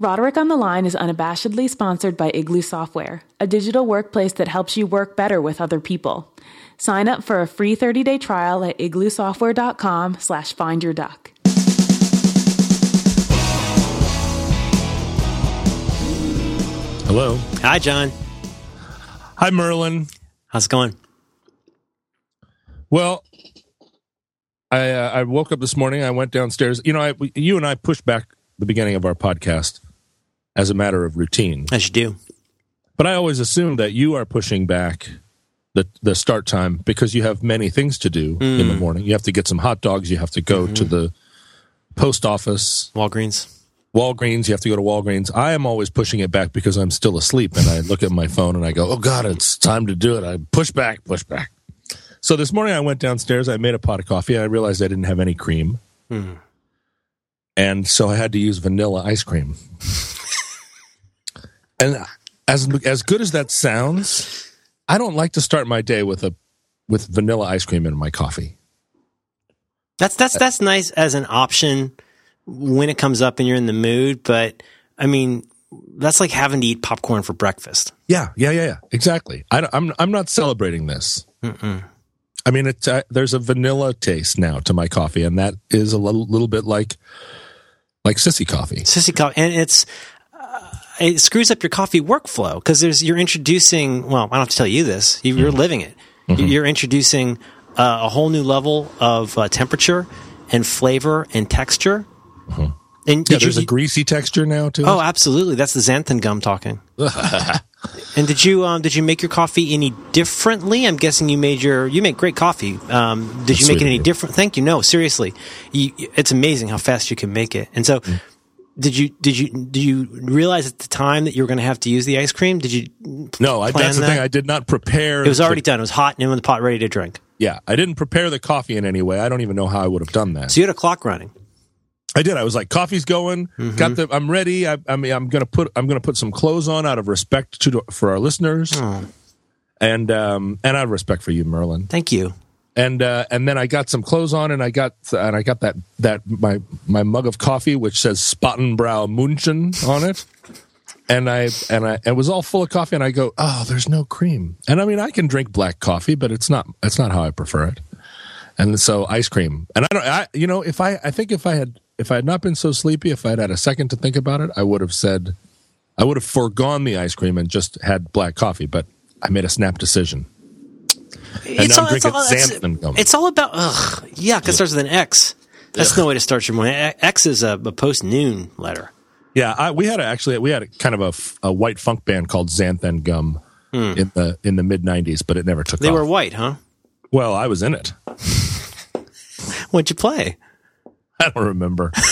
Roderick on the Line is unabashedly sponsored by Igloo Software, a digital workplace that helps you work better with other people. Sign up for a free 30-day trial at igloosoftware.com slash findyourduck. Hello. Hi, John. Hi, Merlin. How's it going? Well, I uh, I woke up this morning. I went downstairs. You know, I, you and I pushed back the beginning of our podcast as a matter of routine, As you do. but I always assume that you are pushing back the the start time because you have many things to do in the mm. morning. You have to get some hot dogs. You have to go mm-hmm. to the post office, Walgreens. Walgreens. You have to go to Walgreens. I am always pushing it back because I'm still asleep, and I look at my phone and I go, "Oh God, it's time to do it." I push back, push back. So this morning I went downstairs. I made a pot of coffee. And I realized I didn't have any cream, hmm. and so I had to use vanilla ice cream. and as as good as that sounds, I don't like to start my day with a with vanilla ice cream in my coffee. That's that's that's nice as an option when it comes up and you're in the mood, but I mean, that's like having to eat popcorn for breakfast. Yeah, yeah, yeah, yeah. Exactly. I, am I'm, I'm not celebrating this. I mean, it's uh, there's a vanilla taste now to my coffee, and that is a little, little bit like like sissy coffee. Sissy coffee, and it's uh, it screws up your coffee workflow because there's you're introducing. Well, I don't have to tell you this. You- You're living it. You're introducing uh, a whole new level of uh, temperature and flavor and texture. And Yeah, there's you, a greasy texture now too. Oh, absolutely. That's the xanthan gum talking. and did you um, did you make your coffee any differently? I'm guessing you made your you make great coffee. Um, did That's you make it any different? Thank you. No, seriously, you, it's amazing how fast you can make it. And so, Mm. Did you did you do you realize at the time that you were going to have to use the ice cream? Did you? no, I, that's the that? thing. I did not prepare. It was the- already done. It was hot and in the pot, ready to drink. yeah, I didn't prepare the coffee in any way. I don't even know how I would have done that. So you had a clock running. I did. I was like, coffee's going. Mm-hmm. Got the. I'm ready. I, I mean, I'm gonna put. I'm gonna put some clothes on out of respect to for our listeners, Oh. and um and out of respect for you, Merlin. Thank you. And uh, and then I got some clothes on, and I got and I got that that my my mug of coffee which says Spatenbräu München on it, and I and I it was all full of coffee, and I go, oh, there's no cream, and I mean I can drink black coffee, but it's not it's not how I prefer it, and so ice cream, and I don't, I you know if I I think if I had if I had not been so sleepy, if I had had a second to think about it, I would have said. I would have foregone the ice cream and just had black coffee, but I made a snap decision. I'm it's drinking it's- gum. It's all about ugh. Yeah, because it starts with an X. That's no way to start your morning. X is a, a post noon letter. Yeah, I, we had a, actually we had a, kind of a white funk band called Xanthan Gum in the in the mid '90s, but it never took Hmm. They off. were white, huh? well, I was in it. What'd you play? I don't remember.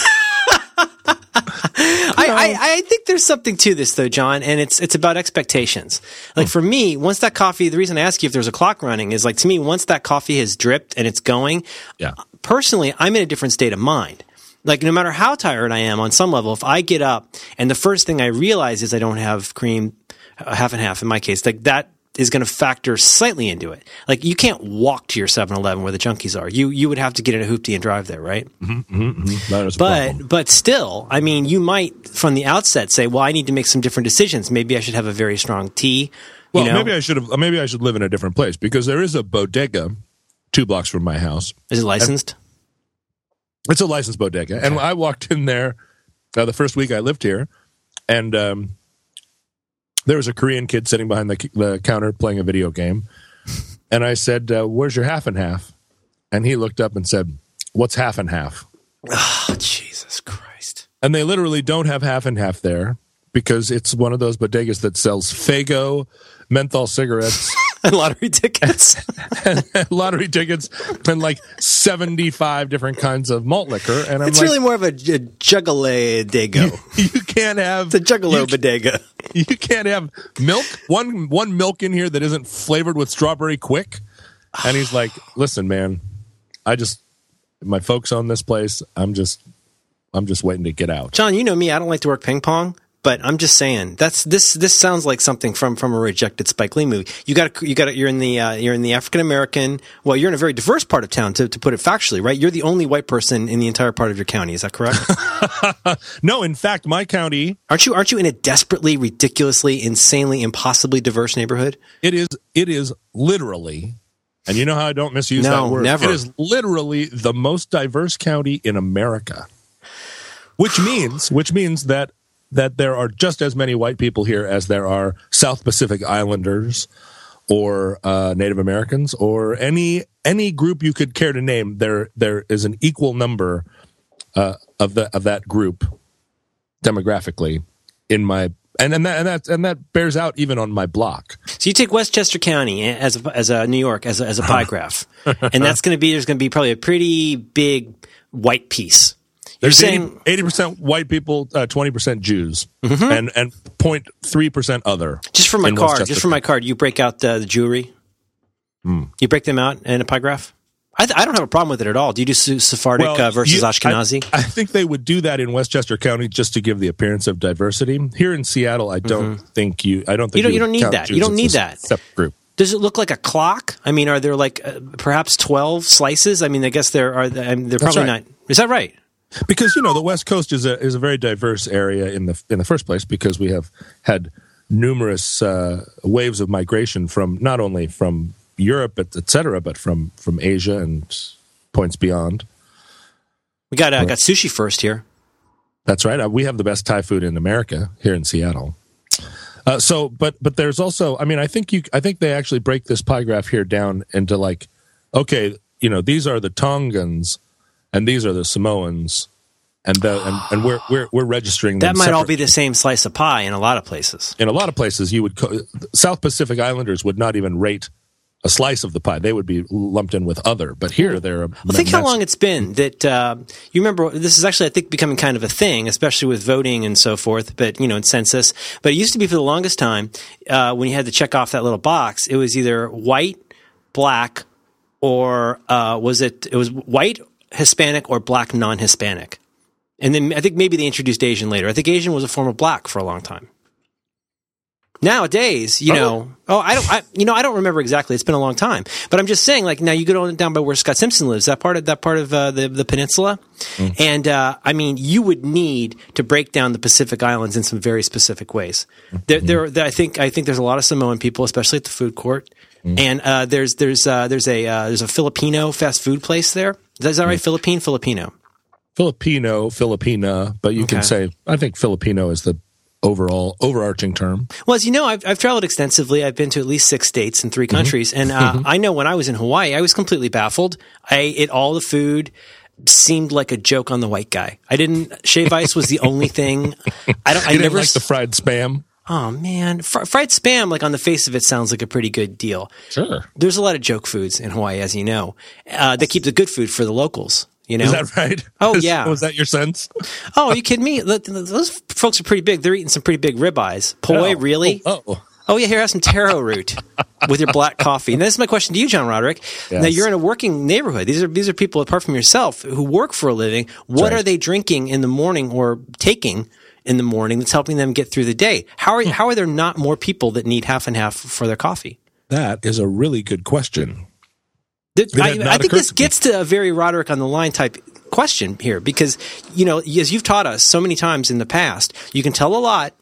I, I, I think there's something to this though, John, and it's it's about expectations. Like for me, once that coffee, the reason I ask you if there's a clock running is like to me, once that coffee has dripped and it's going, Yeah, personally, I'm in a different state of mind. Like no matter how tired I am on some level, if I get up and the first thing I realize is I don't have cream, uh, half and half in my case, like that is going to factor slightly into it. Like you can't walk to your 7-Eleven where the junkies are. You you would have to get in a hoopty and drive there, right? that is a But but still, I mean, you might from the outset say, "Well, I need to make some different decisions. Maybe I should have a very strong tea." Well, you know, maybe I should have. Maybe I should live in a different place because there is a bodega two blocks from my house. is it licensed? It's a licensed bodega, and I walked in there uh, the first week I lived here, and um, there was a Korean kid sitting behind the, the counter playing a video game, and I said, uh, "Where's your half and half?" And he looked up and said, "What's half and half?" Oh, Jesus Christ! And they literally don't have half and half there because it's one of those bodegas that sells Faygo, menthol cigarettes, And lottery tickets. and lottery tickets, and like seventy-five different kinds of malt liquor. And I'm it's like, really more of a, a juggalo dago. you can't have the juggalo you bodega. you can't have milk one one milk in here that isn't flavored with strawberry Quik and he's like listen man i just my folks own this place i'm just i'm just waiting to get out John, you know me. I don't like to work ping pong, but I'm just saying that's this this sounds like something from from a rejected Spike Lee movie. You got you got you're in the uh, you're in the African American. Well, you're in a very diverse part of town to to put it factually, right? You're the only white person in the entire part of your county. Is that correct? no, in fact, my county aren't you aren't you in a desperately, ridiculously, insanely, impossibly diverse neighborhood? It is it is literally and you know how I don't misuse no, that word. Never. It is literally the most diverse county in America. Which means which means that that there are just as many white people here as there are South Pacific Islanders or uh, Native Americans or any any group you could care to name. There there is an equal number uh, of the of that group demographically in my and and that and that and that bears out even on my block. So you take Westchester County as a, as a New York as a, as a pie graph, and that's going to be there's going to be probably a pretty big white piece. There's saying eighty percent white people, uh, twenty uh, percent Jews, mm-hmm. and and 03 percent other. Just for my card, just for my card, you break out the, the Jewry. Mm. You break them out in a pie graph. I, th- I, don't have a problem with it at all. Do you do Sephardic well, uh, versus you, Ashkenazi? I, I, think they would do that in Westchester County just to give the appearance of diversity. Here in Seattle, I don't mm-hmm. think you. I don't think you don't. You, you don't need that. Jews you don't need that. Separate group. Does it look like a clock? I mean, are there like uh, perhaps twelve slices? I mean, I guess there are. I mean, they're probably right. not. Is that right? Because you know the West Coast is a is a very diverse area in the in the first place because we have had numerous uh, waves of migration from not only from Europe, et cetera, but from from Asia and points beyond. We got uh, got sushi first here. That's right. Uh, we have the best Thai food in America here in Seattle. Uh, so, but but there's also, I mean, I think you, I think they actually break this pie graph here down into like, okay, you know, these are the Tongans, and these are the Samoans, and the, and, and we're we're we're registering that might separate. all be the same slice of pie in a lot of places. In a lot of places, you would co- South Pacific Islanders would not even rate a slice of the pie. They would be lumped in with other, but here they're. A, well, think how long it's been that uh, you remember. This is actually, I think, becoming kind of a thing, especially with voting and so forth. But you know, in census. But it used to be for the longest time uh, when you had to check off that little box, it was either white, black, or uh, was it? It was white, Hispanic, or black non-Hispanic. And then I think maybe they introduced Asian later. I think Asian was a form of black for a long time. Nowadays, you oh. know, oh, I don't, I, you know, I don't remember exactly. It's been a long time, but I'm just saying, like, now you go down by where Scott Simpson lives, that part of that part of uh, the the peninsula, mm. and uh, I mean, you would need to break down the Pacific Islands in some very specific ways. Mm-hmm. There, there, there, I think, I think there's a lot of Samoan people, especially at the food court, mm. and uh, there's there's uh, there's a uh, there's a Filipino fast food place there. Is that, right? Mm. Philippine, Filipino. Filipino, Filipina, but you okay. can say I think Filipino is the overall overarching term. Well, as you know, I've, I've traveled extensively. I've been to at least six states and 3 mm-hmm. countries, mm-hmm. and uh, mm-hmm. I know when I was in Hawaii, I was completely baffled. I ate all the food. Seemed like a joke on the white guy. I didn't shave ice was the only thing. I don't. I never like the fried spam. Oh man, Fr- fried spam, like on the face of it, sounds like a pretty good deal. Sure. There's a lot of joke foods in Hawaii, as you know. Uh, they keep the good food for the locals. You know? Is that right? Oh yeah. Was that your sense? oh, are you kidding me? Those folks are pretty big. They're eating some pretty big ribeyes. Poi, oh, really? Oh, oh. oh, yeah. Here, have some taro root with your black coffee. And this is my question to you, John Roderick. Yes. Now you're in a working neighborhood. These are these are people apart from yourself who work for a living. What right. are they drinking in the morning or taking? In the morning, that's helping them get through the day. How are hmm. how are there not more people that need half and half for their coffee? That is a really good question. I, I, think this gets to a very Roderick on the line type question here because, you know, as you've taught us so many times in the past, you can tell a lot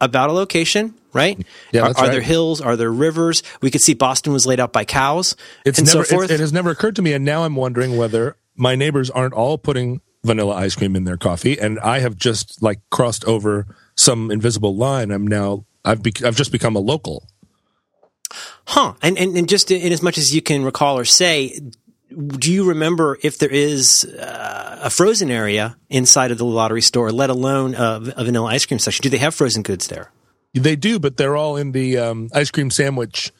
about a location, right? Yeah, are, are right. there hills? Are there rivers? We could see Boston was laid out by cows it's and never, so forth. It, it has never occurred to me, and now I'm wondering whether my neighbors aren't all putting vanilla ice cream in their coffee, and I have just like crossed over some invisible line. I'm now I've be, I've just become a local. Huh. And, and, and just in as much as you can recall or say, do you remember if there is uh, a frozen area inside of the lottery store, let alone a, a, vanilla ice cream section? Do they have frozen goods there? They do, but they're all in the um, ice cream sandwich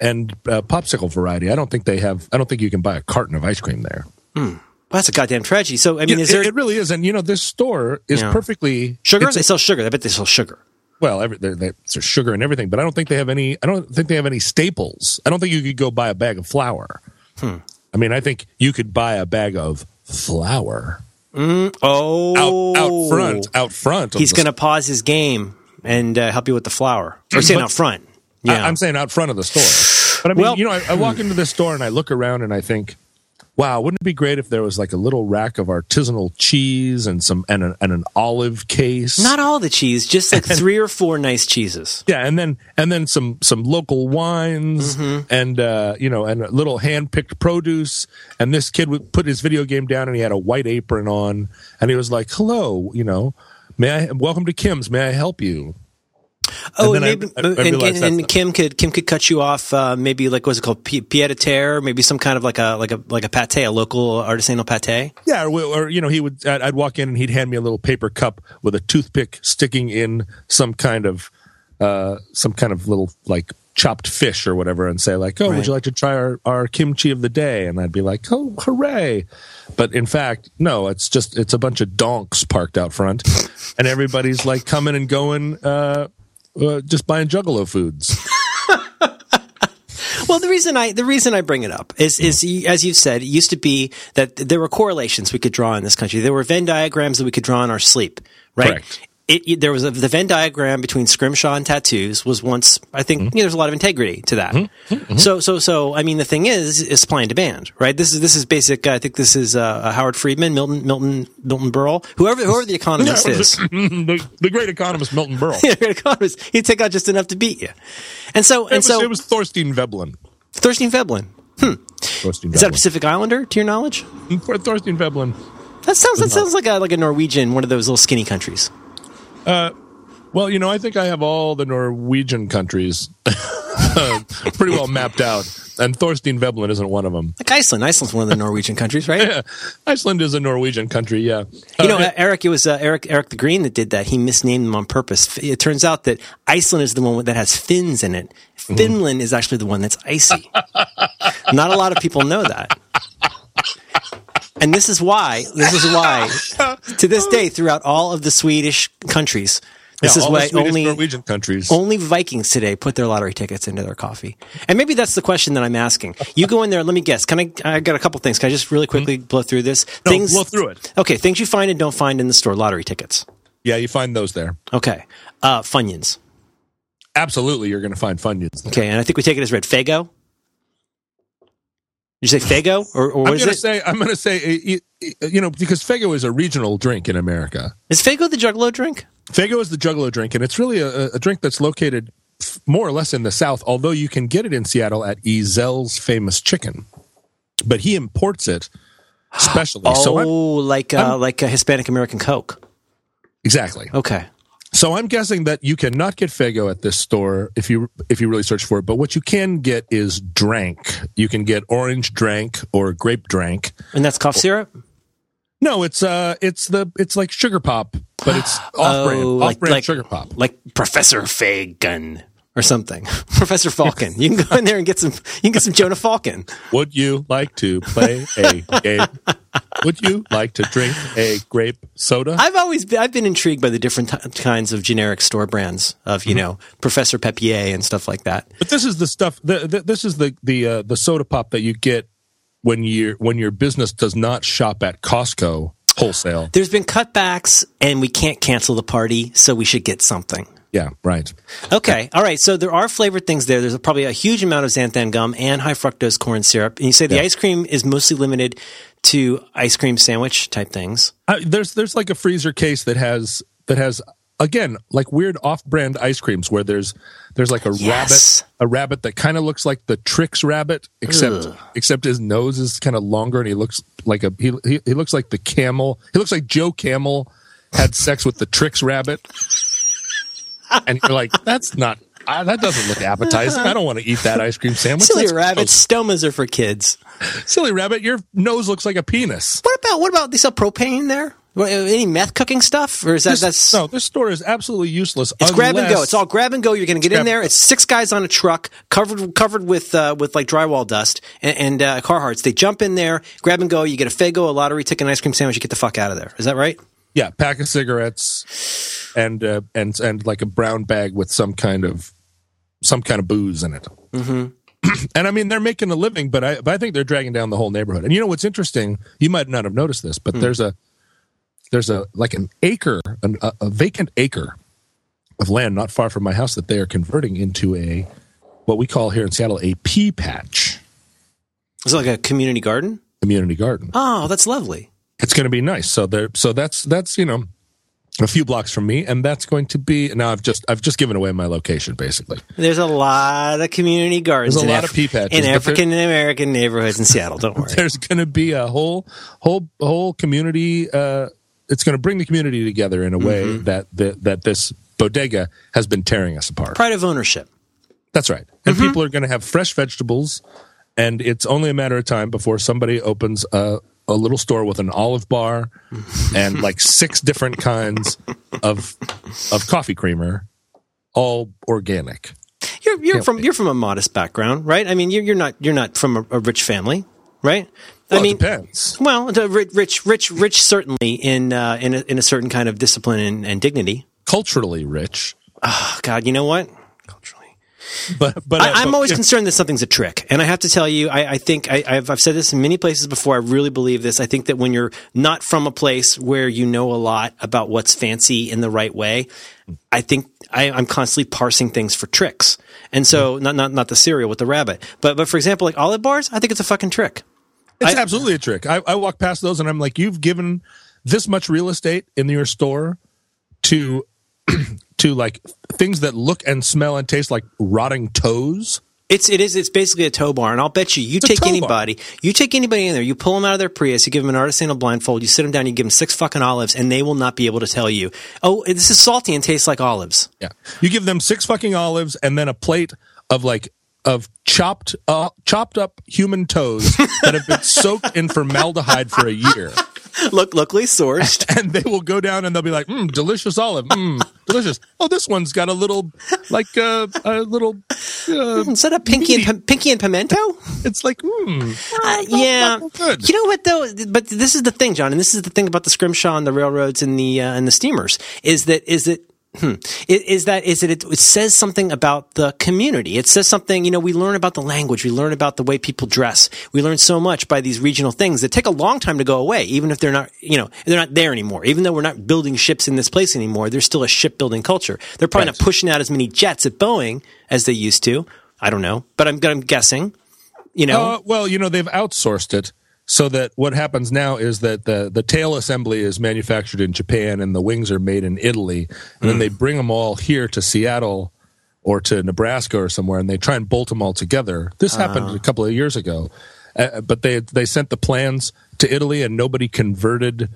and uh, popsicle variety. I don't think they have. I don't think you can buy a carton of ice cream there. Hmm. Well, that's a goddamn tragedy. So, I mean, yeah, is there? It really is, and you know, this store is yeah. perfectly sugar. They sell sugar. I bet they sell sugar well, every, they're, they're, there's sugar and everything, but I don't think they have any. I don't think they have any staples. I don't think you could go buy a bag of flour. Hmm. I mean, I think you could buy a bag of flour. Mm, oh, out, out front, out front. He's going to pause his game. and uh, help you with the flour, or stand But- out front. I, Yeah, I'm saying out front of the store. But I mean, Well- you know, I, I walk into this store and I look around and I think, wow, wouldn't it be great if there was like a little rack of artisanal cheese and some and, a, and an olive case? not all the cheese, just like three or four nice cheeses. yeah, and then and then some some local wines Mm-hmm. and uh, you know and a little hand picked produce. And this kid would put his video game down and he had a white apron on and he was like, "Hello, you know, may I welcome to Kim's? May I help you?" Oh, and maybe I- I and, and, Kim could Kim could cut you off. Uh, maybe like what's it called, P- pied à terre, maybe some kind of like a like a like a pate, a local artisanal pate. Yeah, or, or you know, he would. I'd, I'd walk in and he'd hand me a little paper cup with a toothpick sticking in some kind of, uh, some kind of little like chopped fish or whatever, and say like, "Oh, Right. would you like to try our, our kimchi of the day?" And I'd be like, "Oh, hooray!" But in fact, no, it's just it's a bunch of donks parked out front, and everybody's like coming and going, uh, uh, just buying Juggalo foods. Well, the reason I the reason I bring it up is is as you've said, it used to be that there were correlations we could draw in this country. There were Venn diagrams that we could draw in our sleep, right? Correct. It, it- there was a, the Venn diagram between scrimshaw and tattoos was once I think Mm-hmm. you know, there's a lot of integrity to that. So so so I mean the thing is is supply and demand, right? This is this is basic. I think this is uh, Howard Friedman, Milton Milton Milton Berle, whoever whoever the economist is. the, the great economist Milton Berle. You're an economist. He'd take out just enough to beat you, and so It and was, so it was Thorstein Veblen. Thorstein Veblen. Thorstein Is that a Pacific Islander to your knowledge? Thorstein Veblen. That sounds that sounds like a like a Norwegian, one of those little skinny countries. Well, you know, I think I have all the Norwegian countries pretty well mapped out, and Thorstein Veblen isn't one of them. Like Iceland. Iceland's one of the Norwegian countries, right? yeah. Iceland is a Norwegian country, yeah. You know, Uh, Eric, it was uh, Eric Eric the Green that did that. He misnamed them on purpose. It turns out that Iceland is the one that has fins in it. Mm-hmm. Finland is actually the one that's icy. Not a lot of people know that. And this is why, this is why, to this day, throughout all of the Swedish countries, this yeah, is why only Norwegian countries. Only Vikings today put their lottery tickets into their coffee. And maybe that's the question that I'm asking. You go in there, let me guess. Can I I got a couple things. Can I just really quickly blow through this? Mm-hmm. No, blow through it. Okay, things you find and don't find in the store, lottery tickets. Yeah, you find those there. Okay. Uh Funyuns. Absolutely, you're going to find Funyuns. Okay, and I think we take it as red. Faygo? Did you say Faygo? Or, or I'm going to say, I'm going to say, eh, eh, eh, you know, because Faygo is a regional drink in America. Is Faygo the Juggalo drink? Faygo is the Juggalo drink, and it's really a, a drink that's located more or less in the South, although you can get it in Seattle at Ezell's Famous Chicken. But he imports it specially. Oh, So I'm, oh, like uh, like a Hispanic American Coke. exactly. Okay. So I'm guessing that you cannot get Faygo at this store if you if you really search for it. But what you can get is drank. You can get orange drank or grape drank. And that's cough syrup? No, it's uh, it's the it's like sugar pop, but it's off brand, Oh, off like- brand like- sugar pop. like Professor Fagan or something. Professor Falcon. You can go in there and get some. You can get some Jonah Falcon. Would you like to play a game? Would you like to drink a grape soda? I've always been, I've been intrigued by the different t- kinds of generic store brands of you know Professor Pepier and stuff like that. But this is the stuff. The, the, this is the the uh, the soda pop that you get when you when your business does not shop at Costco wholesale. There's been cutbacks, and we can't cancel the party, so we should get something. Yeah, right. Okay, all right. So there are flavored things there. There's probably a huge amount of xanthan gum and high fructose corn syrup. And you say the Yeah. ice cream is mostly limited to ice cream sandwich type things. Uh, there's there's like a freezer case that has that has again like weird off-brand ice creams where there's there's like a Yes. rabbit a rabbit that kind of looks like the Trix rabbit except Ugh. except his nose is kind of longer and he looks like a he, he he looks like the camel he looks like Joe Camel had sex with the Trix rabbit and you're like that's not uh, that doesn't look appetizing. I don't want to eat that ice cream sandwich. Silly That's rabbits, stomas are for kids. silly rabbit. Your nose looks like a penis. What about what about they sell propane there? What, Any meth cooking stuff, or is that This- that's no, this store is absolutely useless. It's grab and go. It's all grab and go. You're going to get in there. It's six guys on a truck covered covered with uh, with like drywall dust and, and uh, Carhartts. They jump in there, grab and go. You get a Faygo, a lottery ticket, an ice cream sandwich. You get the fuck out of there. Is that right? Yeah, pack of cigarettes and uh, and and like a brown bag with some kind of some kind of booze in it. Mm-hmm. and I mean, they're making a living, but I but I think they're dragging down the whole neighborhood. And you know what's interesting? You might not have noticed this, but there's a there's a like an acre, an, a, a vacant acre of land not far from my house that they are converting into a what we call here in Seattle a pea patch Is it like a community garden? community garden. Oh, that's lovely. It's going to be nice. So there, so that's that's you know a few blocks from me, and that's going to be now. I've just I've just given away my location basically. There's a lot of community gardens. There's a in lot of pea patches, in African American neighborhoods in Seattle. Don't worry. There's going to be a whole whole whole community. Uh, it's going to bring the community together in a way Mm-hmm. that that that this bodega has been tearing us apart. Pride of ownership. That's right. And Mm-hmm. people are going to have fresh vegetables, and it's only a matter of time before somebody opens a, a little store with an olive bar and like six different kinds of of coffee creamer, all organic. You're you're from you're from a modest background, right? I mean, you're you're not you're not from a, a rich family, right? Well, I mean, it depends. well, rich, rich, rich, certainly in uh, in a, in a certain kind of discipline and, and dignity. Culturally rich, Oh, God, you know what? But but I, I'm but- always concerned that something's a trick, and I have to tell you, I, I think I, I've, I've said this in many places before. I really believe this. I think that when you're not from a place where you know a lot about what's fancy in the right way, I think I, I'm constantly parsing things for tricks. And so, mm-hmm. not not not the cereal with the rabbit, but but for example, like olive bars, I think it's a fucking trick. It's I- absolutely a trick. I, I walk past those and I'm like, you've given this much real estate in your store to to like things that look and smell and taste like rotting toes. It's it is it's basically a tow bar, and I'll bet you you a take tow bar. anybody, you take anybody in there, you pull them out of their Prius, you give them an artisanal blindfold, you sit them down, you give them six fucking olives, and they will not be able to tell you, oh, this is salty and tastes like olives. Yeah. You give them six fucking olives and then a plate of like of chopped uh, chopped up human toes that have been soaked in formaldehyde for a year. Look, locally sourced. And they will go down and they'll be like, mm, delicious olive. Mm, delicious. Oh, this one's got a little, like uh, a little, uh, Is that a pinky and pi- pinky and pimento? it's like, mm, Uh, yeah. not good. You know what though? But this is the thing, John, and this is the thing about the scrimshaw and the railroads and the uh, and the steamers is that is that. Hmm. Is, is that is that it, it says something about the community? It says something. You know, we learn about the language, we learn about the way people dress. We learn so much by these regional things that take a long time to go away, even if they're not. You know, they're not there anymore. Even though we're not building ships in this place anymore, there's still a shipbuilding culture. They're probably Right. not pushing out as many jets at Boeing as they used to. I don't know, but I'm I'm guessing. You know, Uh, well, you know, they've outsourced it so that what happens now is that the, the tail assembly is manufactured in Japan and the wings are made in Italy. And then mm. they bring them all here to Seattle or to Nebraska or somewhere and they try and bolt them all together. This happened ah. a couple of years ago. Uh, uh, but they they sent the plans to Italy and nobody converted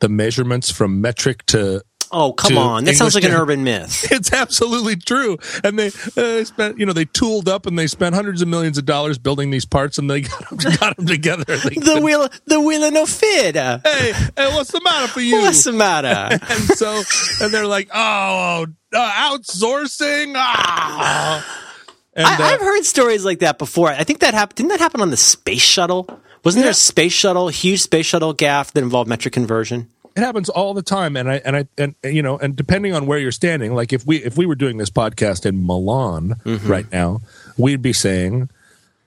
the measurements from metric to Oh, come on. That sounds like an urban myth. it's absolutely true. And they uh, spent, you know, they tooled up and they spent hundreds of millions of dollars building these parts, and they got them, got them together. They The wheel, the wheel no fit. hey, hey, what's the matter for you? What's the matter? and so, and they're like, oh, uh, outsourcing. Ah. And, I, uh, I've heard stories like that before. I think that happened. Didn't that happen on the space shuttle? Wasn't there a space shuttle, huge space shuttle gaffe that involved metric conversion? It happens all the time and i and i and you know and depending on where you're standing like if we if we were doing this podcast in milan Mm-hmm. right now we'd be saying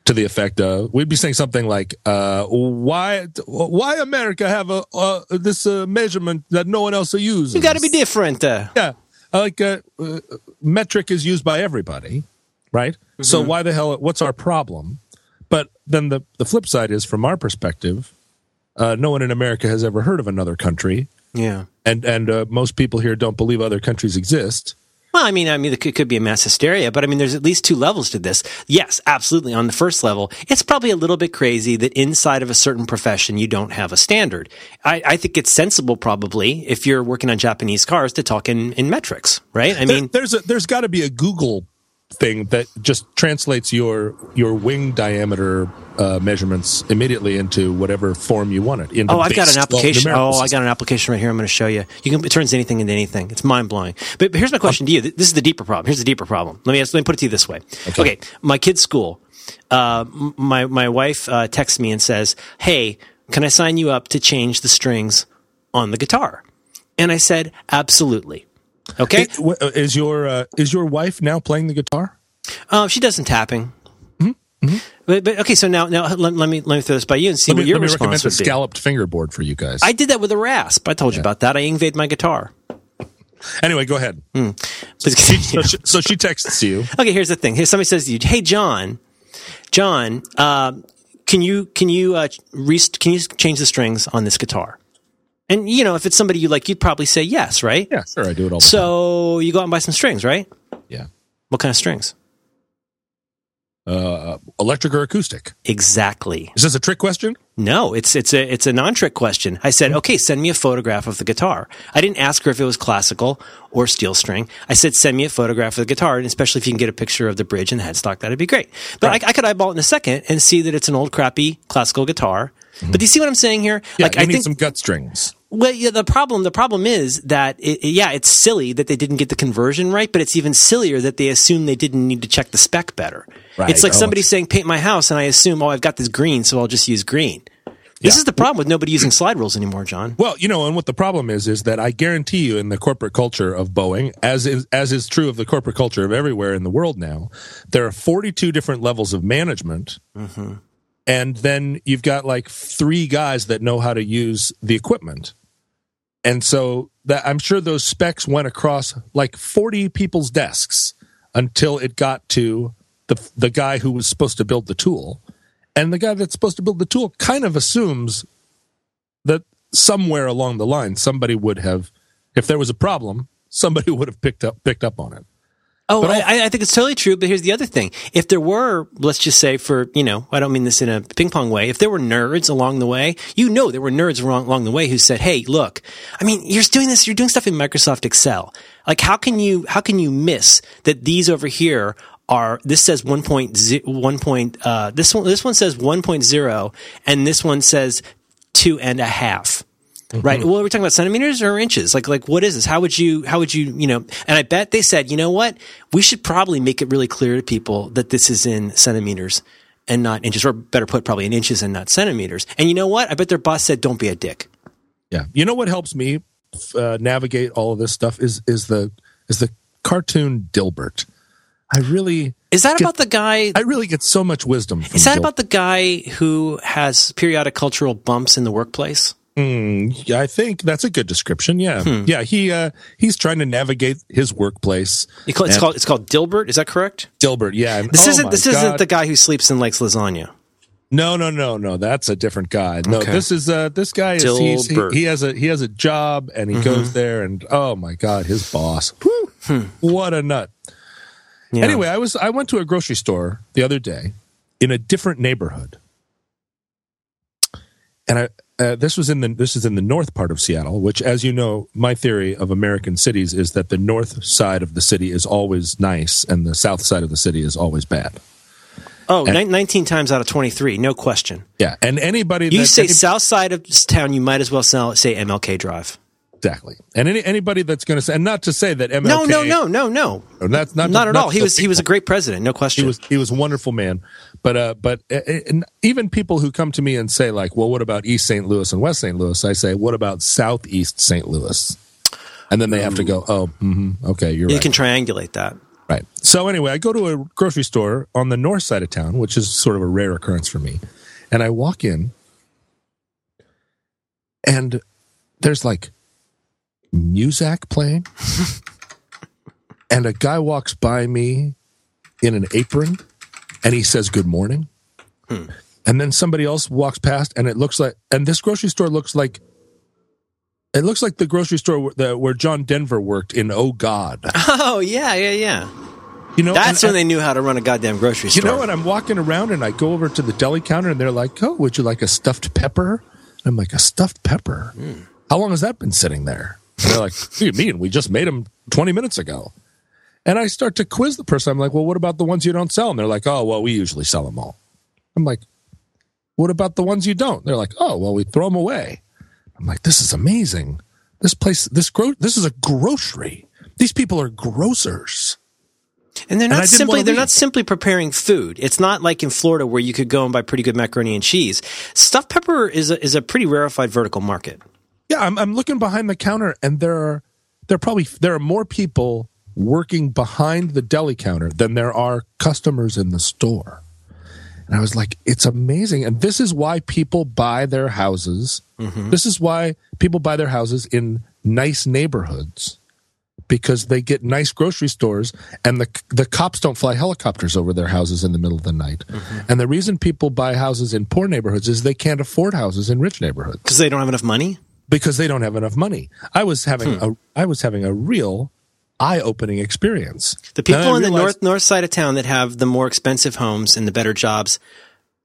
to the effect of we'd be saying something like uh why why america have a uh, this uh, measurement that no one else uses You got to be different. Uh, yeah like uh, uh, metric is used by everybody right so Mm-hmm. why the hell what's our problem but then the the flip side is from our perspective uh, no one in america has ever heard of another country yeah. and and uh, most people here don't believe other countries exist. Well, I mean, I mean, it could, be a mass hysteria, but I mean, there's at least two levels to this. Yes, absolutely. On the first level, it's probably a little bit crazy that inside of a certain profession you don't have a standard. I, I think it's sensible, probably, if you're working on Japanese cars, to talk in, in metrics, right? I There- mean, there's a, there's got to be a Google thing that just translates your your wing diameter uh, measurements immediately into whatever form you want it. Into Oh, I've got an application. Oh, I got an application right here. I'm going to show you. You can it turns anything into anything. It's mind blowing. But, but here's my question to you. This is the deeper problem. Here's the deeper problem. Let me ask, let me put it to you this way. Okay, my kid's school. Uh, my my wife uh, texts me and says, "Hey, can I sign you up to change the strings on the guitar?" And I said, "Absolutely." Okay. It- uh, is your uh, is your wife now playing the guitar? Uh, she does some tapping. But, but okay, so now now let, let me let me throw this by you and see Let what me, your let me recommend response a would be. scalloped fingerboard for you guys. I did that with a rasp. I told you about that. I ingved my guitar. Anyway, go ahead. Please She, so, she, so she texts you. Okay, here's the thing. Here, somebody says to you, "Hey, John, John, uh, can you can you uh, re- can you change the strings on this guitar?" And you know, if it's somebody you like, you'd probably say yes, right? Yeah, sure, I do it all the time. So you go out and buy some strings, right? Yeah. What kind of strings? Uh, electric or acoustic? Exactly. Is this a trick question? No, it's it's a it's a non-trick question. I said, "Okay, send me a photograph of the guitar." I didn't ask her if it was classical or steel string. I said, "Send me a photograph of the guitar, and especially if you can get a picture of the bridge and the headstock, that'd be great." But I, I could eyeball it in a second and see that it's an old crappy classical guitar. Mm-hmm. But do you see what I'm saying here? Yeah, like I need think some gut strings. well, yeah, the problem the problem is that it, yeah, it's silly that they didn't get the conversion right, but it's even sillier that they assume they didn't need to check the spec better. Right. It's like Oh, somebody it's- saying paint my house, and I assume oh I've got this green, so I'll just use green. This Yeah. is the problem with nobody using slide rules anymore, John. Well, you know, and what the problem is is that I guarantee you, in the corporate culture of Boeing, as is as is true of the corporate culture of everywhere in the world now, there are forty-two different levels of management, mm-hmm. And then you've got like three guys that know how to use the equipment, and so that I'm sure those specs went across like forty people's desks until it got to the the guy who was supposed to build the tool, and the guy that's supposed to build the tool kind of assumes that somewhere along the line somebody would have if there was a problem somebody would have picked up picked up on it Oh, But I, I think it's totally true. But here's the other thing: if there were, let's just say, for you know, I don't mean this in a ping pong way. If there were nerds along the way, you know, there were nerds along, along the way who said, "Hey, look, I mean, you're doing this, you're doing stuff in Microsoft Excel. Like, how can you, how can you miss that these over here are? This says 1.0, 1. Point, uh, this one, this one says 1.0, and this one says two and a half." Right. Well, are we talking about centimeters or inches? Like, like what is this? How would you, how would you, you know? And I bet they said, you know what? We should probably make it really clear to people that this is in centimeters and not inches, or better put, probably in inches and not centimeters. And you know what? I bet their boss said, "Don't be a dick." yeah you know what helps me uh, navigate all of this stuff is is the is the cartoon dilbert i really Is that Get- about the guy? i really get so much wisdom from Is that about the guy who has periodic cultural bumps in the workplace? Yeah, i think that's a good description yeah Hmm. yeah he uh he's trying to navigate his workplace It's And- called it's called Dilbert. Is that correct? dilbert yeah and- This oh isn't this isn't the guy who sleeps and likes lasagna. No, no, no, no. That's a different guy. No, Okay. this is uh this guy is he, he has a he has a job and Mm-hmm. he goes there and oh my god, his boss. Whew, What a nut. Hmm. Yeah. Anyway, I was I went to a grocery store the other day in a different neighborhood. And I uh, this was in the this is in the north part of Seattle, which as you know, my theory of American cities is that the north side of the city is always nice and the south side of the city is always bad. oh, nine- 19 times out of 23, no question. Yeah, and anybody You that, say any- south side of town, you might as well sell, say MLK Drive. Exactly. And any, anybody that's going to say, and not to say that MLK. No, no, no, no, no. That's not Not at all. He was he was a great president, no question. He was he was a wonderful man, but uh, but uh, and even people who come to me and say like, well, what about East St. Louis and West St. Louis? I say, what about Southeast St. Louis? And then they have to go, oh, hmm okay, you're you right, can triangulate that. right. So anyway, I go to a grocery store on the north side of town, which is sort of a rare occurrence for me, and I walk in, and there's like Muzak playing, and a guy walks by me in an apron, and he says good morning, hmm. and then somebody else walks past, and it looks like, and this grocery store looks like. It looks like the grocery store where, where John Denver worked in Oh God. Oh yeah, yeah, yeah. You know, That's when they knew how to run a goddamn grocery store. you know what? I'm walking around and I go over to the deli counter and they're like, "Oh, would you like a stuffed pepper?" And I'm like, "A stuffed pepper? Hmm. How long has that been sitting there?" And they're like, "What do you mean? We just made them 20 minutes ago." And I start to quiz the person. I'm like, "Well, what about the ones you don't sell?" And they're like, "Oh, well, we usually sell them all." I'm like, "What about the ones you don't?" They're like, "Oh, well, we throw them away." I'm like, "This is amazing. This place, this gro- this is a grocery. These people are grocers." And they're not didn't simply they're not simply preparing food. It's not like in Florida where you could go and buy pretty good macaroni and cheese. Stuffed pepper is a, is a pretty rarefied vertical market. Yeah, I'm, I'm looking behind the counter, and there are there are probably there are more people working behind the deli counter than there are customers in the store. And I was like, it's amazing, and this is why people buy their houses. This is why people buy their houses in nice neighborhoods because they get nice grocery stores and the the cops don't fly helicopters over their houses in the middle of the night. Mm-hmm. And the reason people buy houses in poor neighborhoods is they can't afford houses in rich neighborhoods Because they don't have enough money. Because they don't have enough money. I was having Hmm. a I was having a real eye-opening experience. The people in the north north side of town that have the more expensive homes and the better jobs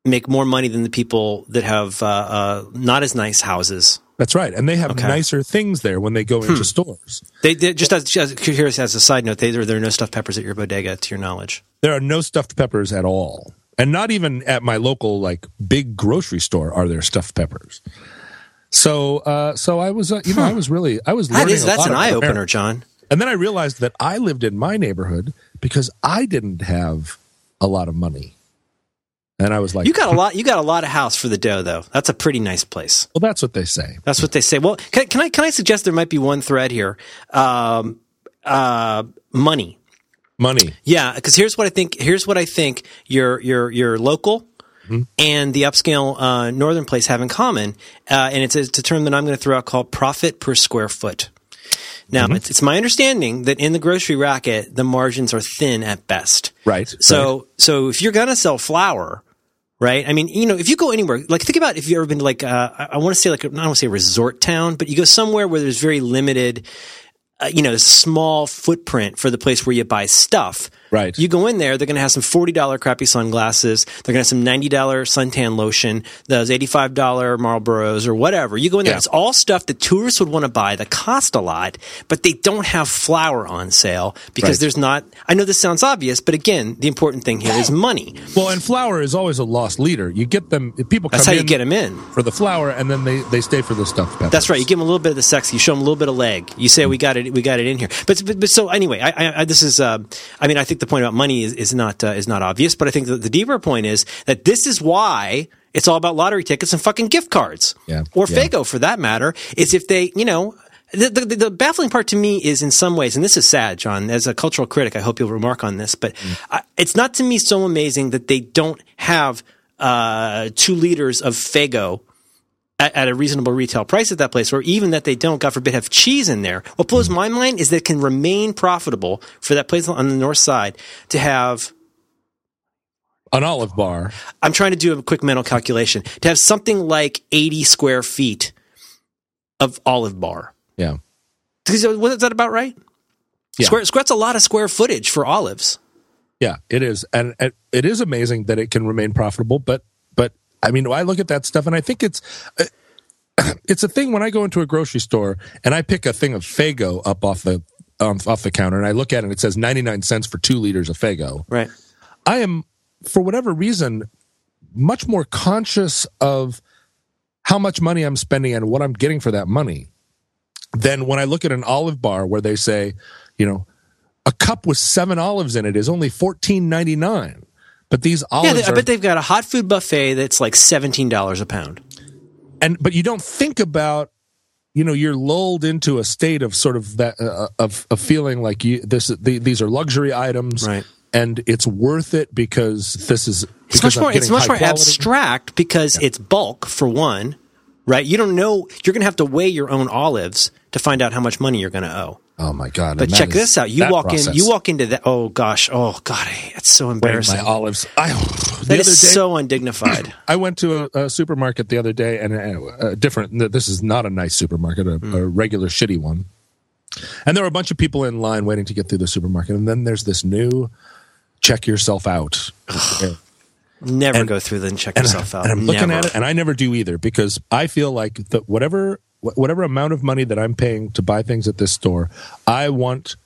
make more money than the people that have uh, uh, not as nice houses. That's right. And they have Okay. nicer things there when they go Hmm. into stores. They, they just as just curious as a side note, they, there, there are no stuffed peppers at your bodega, to your knowledge. There are no stuffed peppers at all. And not even at my local like big grocery store are there stuffed peppers. So uh so I was uh, you know I was really I was learning is a that's an eye opener. John. And then I realized that I lived in my neighborhood because I didn't have a lot of money. And I was like You got a lot. You got a lot of house for the dough, though. That's a pretty nice place. well that's what they say. That's what they say. Well, can, can I can I suggest there might be one thread here? Um, uh, money. Money. Yeah, because here's what I think. Here's what I think your your your local and the upscale uh, northern place have in common, uh, and it's a, it's a term that I'm going to throw out called profit per square foot. Now, it's, it's my understanding that in the grocery racket, the margins are thin at best. Right. So, so if you're gonna sell flour, right? I mean, you know, if you go anywhere, like think about if you've ever been to like, uh, I, I want to say like, I don't want to say a resort town, but you go somewhere where there's very limited, uh, you know, small footprint for the place where you buy stuff. Right. You go in there, they're going to have some $40 crappy sunglasses. They're going to have some $90 suntan lotion, those $85 Marlboros or whatever. You go in there, Yeah. it's all stuff that tourists would want to buy that cost a lot, but they don't have flour on sale because Right. there's not, I know this sounds obvious, but again, the important thing here is money. Well, and flour is always a loss leader. You get them people come That's how you get them in. for the flour and then they they stay for the stuff. peppers. That's right. You give them a little bit of the sex. You show them a little bit of leg. You say we got it. We got it in here. But but, but so anyway, I, I, I this is. Uh, I mean, I think the point about money is, is not uh, is not obvious. But I think that the deeper point is that this is why it's all about lottery tickets and fucking gift cards, Yeah. or Yeah. Faygo for that matter. Is if they, you know. The, the, the baffling part to me is in some ways, and this is sad, John, as a cultural critic, I hope you'll remark on this, but I, it's not to me so amazing that they don't have uh, two liters of Faygo at, at a reasonable retail price at that place, or even that they don't, God forbid, have cheese in there. What blows my mind is that it can remain profitable for that place on the north side to have. An olive bar. I'm trying to do a quick mental calculation to have something like 80 square feet of olive bar. Yeah. Is was that about right? Yeah. Square, square, that's a lot of square footage for olives. Yeah, it is, and, and it is amazing that it can remain profitable. But but I mean, I look at that stuff and I think it's uh, it's a thing when I go into a grocery store and I pick a thing of Faygo up off the um, off the counter and I look at it and it says ninety nine cents for two liters of Faygo. Right. I am, for whatever reason, much more conscious of how much money I'm spending and what I'm getting for that money than when I look at an olive bar where they say, you know, a cup with seven olives in it is only fourteen ninety nine. But these Yeah, olives they, I are, bet they've got a hot food buffet that's like $17 a pound. and but you don't think about you know you're lulled into a state of sort of that uh, of of feeling like you this the, these are luxury items Right. and it's worth it because this is It's much I'm more. It's much more quality. abstract because it's bulk for one, right? You don't know. You're going to have to weigh your own olives to find out how much money you're going to owe. Oh my god But check is- this out. You walk process. in. You walk into that. Oh gosh. Oh god. It's so embarrassing. my olives I, the That is day so undignified. I went to a, a supermarket the other day, and a, a different. This is not a nice supermarket, a, Hmm. a regular shitty one. And there were a bunch of people in line waiting to get through the supermarket, and then there's this new check yourself out. Never And- go through then check yourself out. and I'm looking at it, and I never do either because I feel like that whatever wh- whatever amount of money that I'm paying to buy things at this store, I want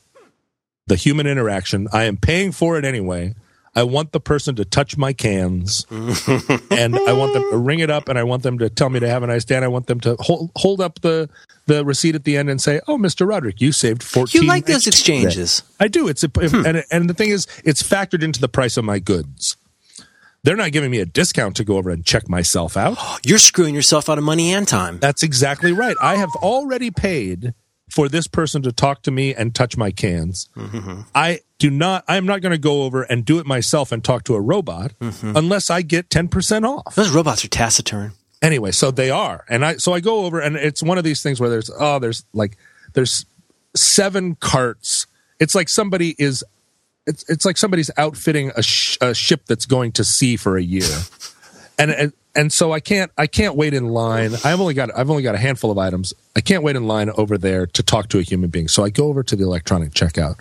the human interaction. I am paying for it anyway. I want the person to touch my cans, and I want them to ring it up, and I want them to tell me to have a nice day. And I want them to hold hold up the the receipt at the end and say, "Oh, Mister Roderick, you saved fourteen. You like those exchanges? I do. It's a, hmm. and and the thing is, it's factored into the price of my goods. They're not giving me a discount to go over and check myself out. You're screwing yourself out of money and time. That's exactly right. I have already paid for this person to talk to me and touch my cans. Mm-hmm. I do not. I am not going to go over and do it myself and talk to a robot mm-hmm. unless I get ten percent off. Those robots are taciturn. Anyway, so they are, and I so I go over and it's one of these things where there's oh there's like there's seven carts. It's like somebody is. It's it's like somebody's outfitting a, sh- a ship that's going to sea for a year, and, and and so I can't I can't wait in line. I've only got I've only got a handful of items. I can't wait in line over there to talk to a human being. So I go over to the electronic checkout,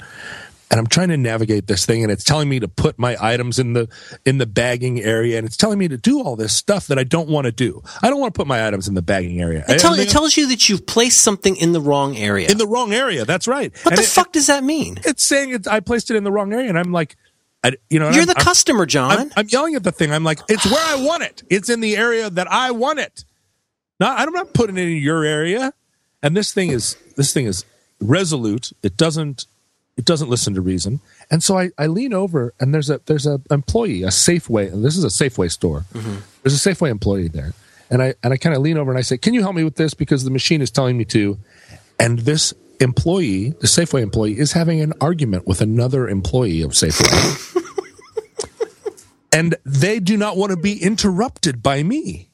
and I'm trying to navigate this thing, and it's telling me to put my items in the in the bagging area, and it's telling me to do all this stuff that I don't want to do. I don't want to put my items in the bagging area. It, tell, it tells you that you've placed something in the wrong area. in the wrong area. That's right. what And the it- fuck does that mean? It's saying it, I placed it in the wrong area, and I'm like, I, you know, you're I'm- the customer, John. I'm, I'm yelling at the thing. I'm like, it's where I want it. It's in the area that I want it. No, I'm not putting it in your area. And this thing is this thing is resolute. It doesn't it doesn't listen to reason. And so I, I lean over and there's a there's a employee, a Safeway, and this is a Safeway store. Mm-hmm. There's a Safeway employee there. And I and I kind of lean over and I say, Can you help me with this? Because the machine is telling me to. And this employee, the Safeway employee, is having an argument with another employee of Safeway. and they do not want to be interrupted by me.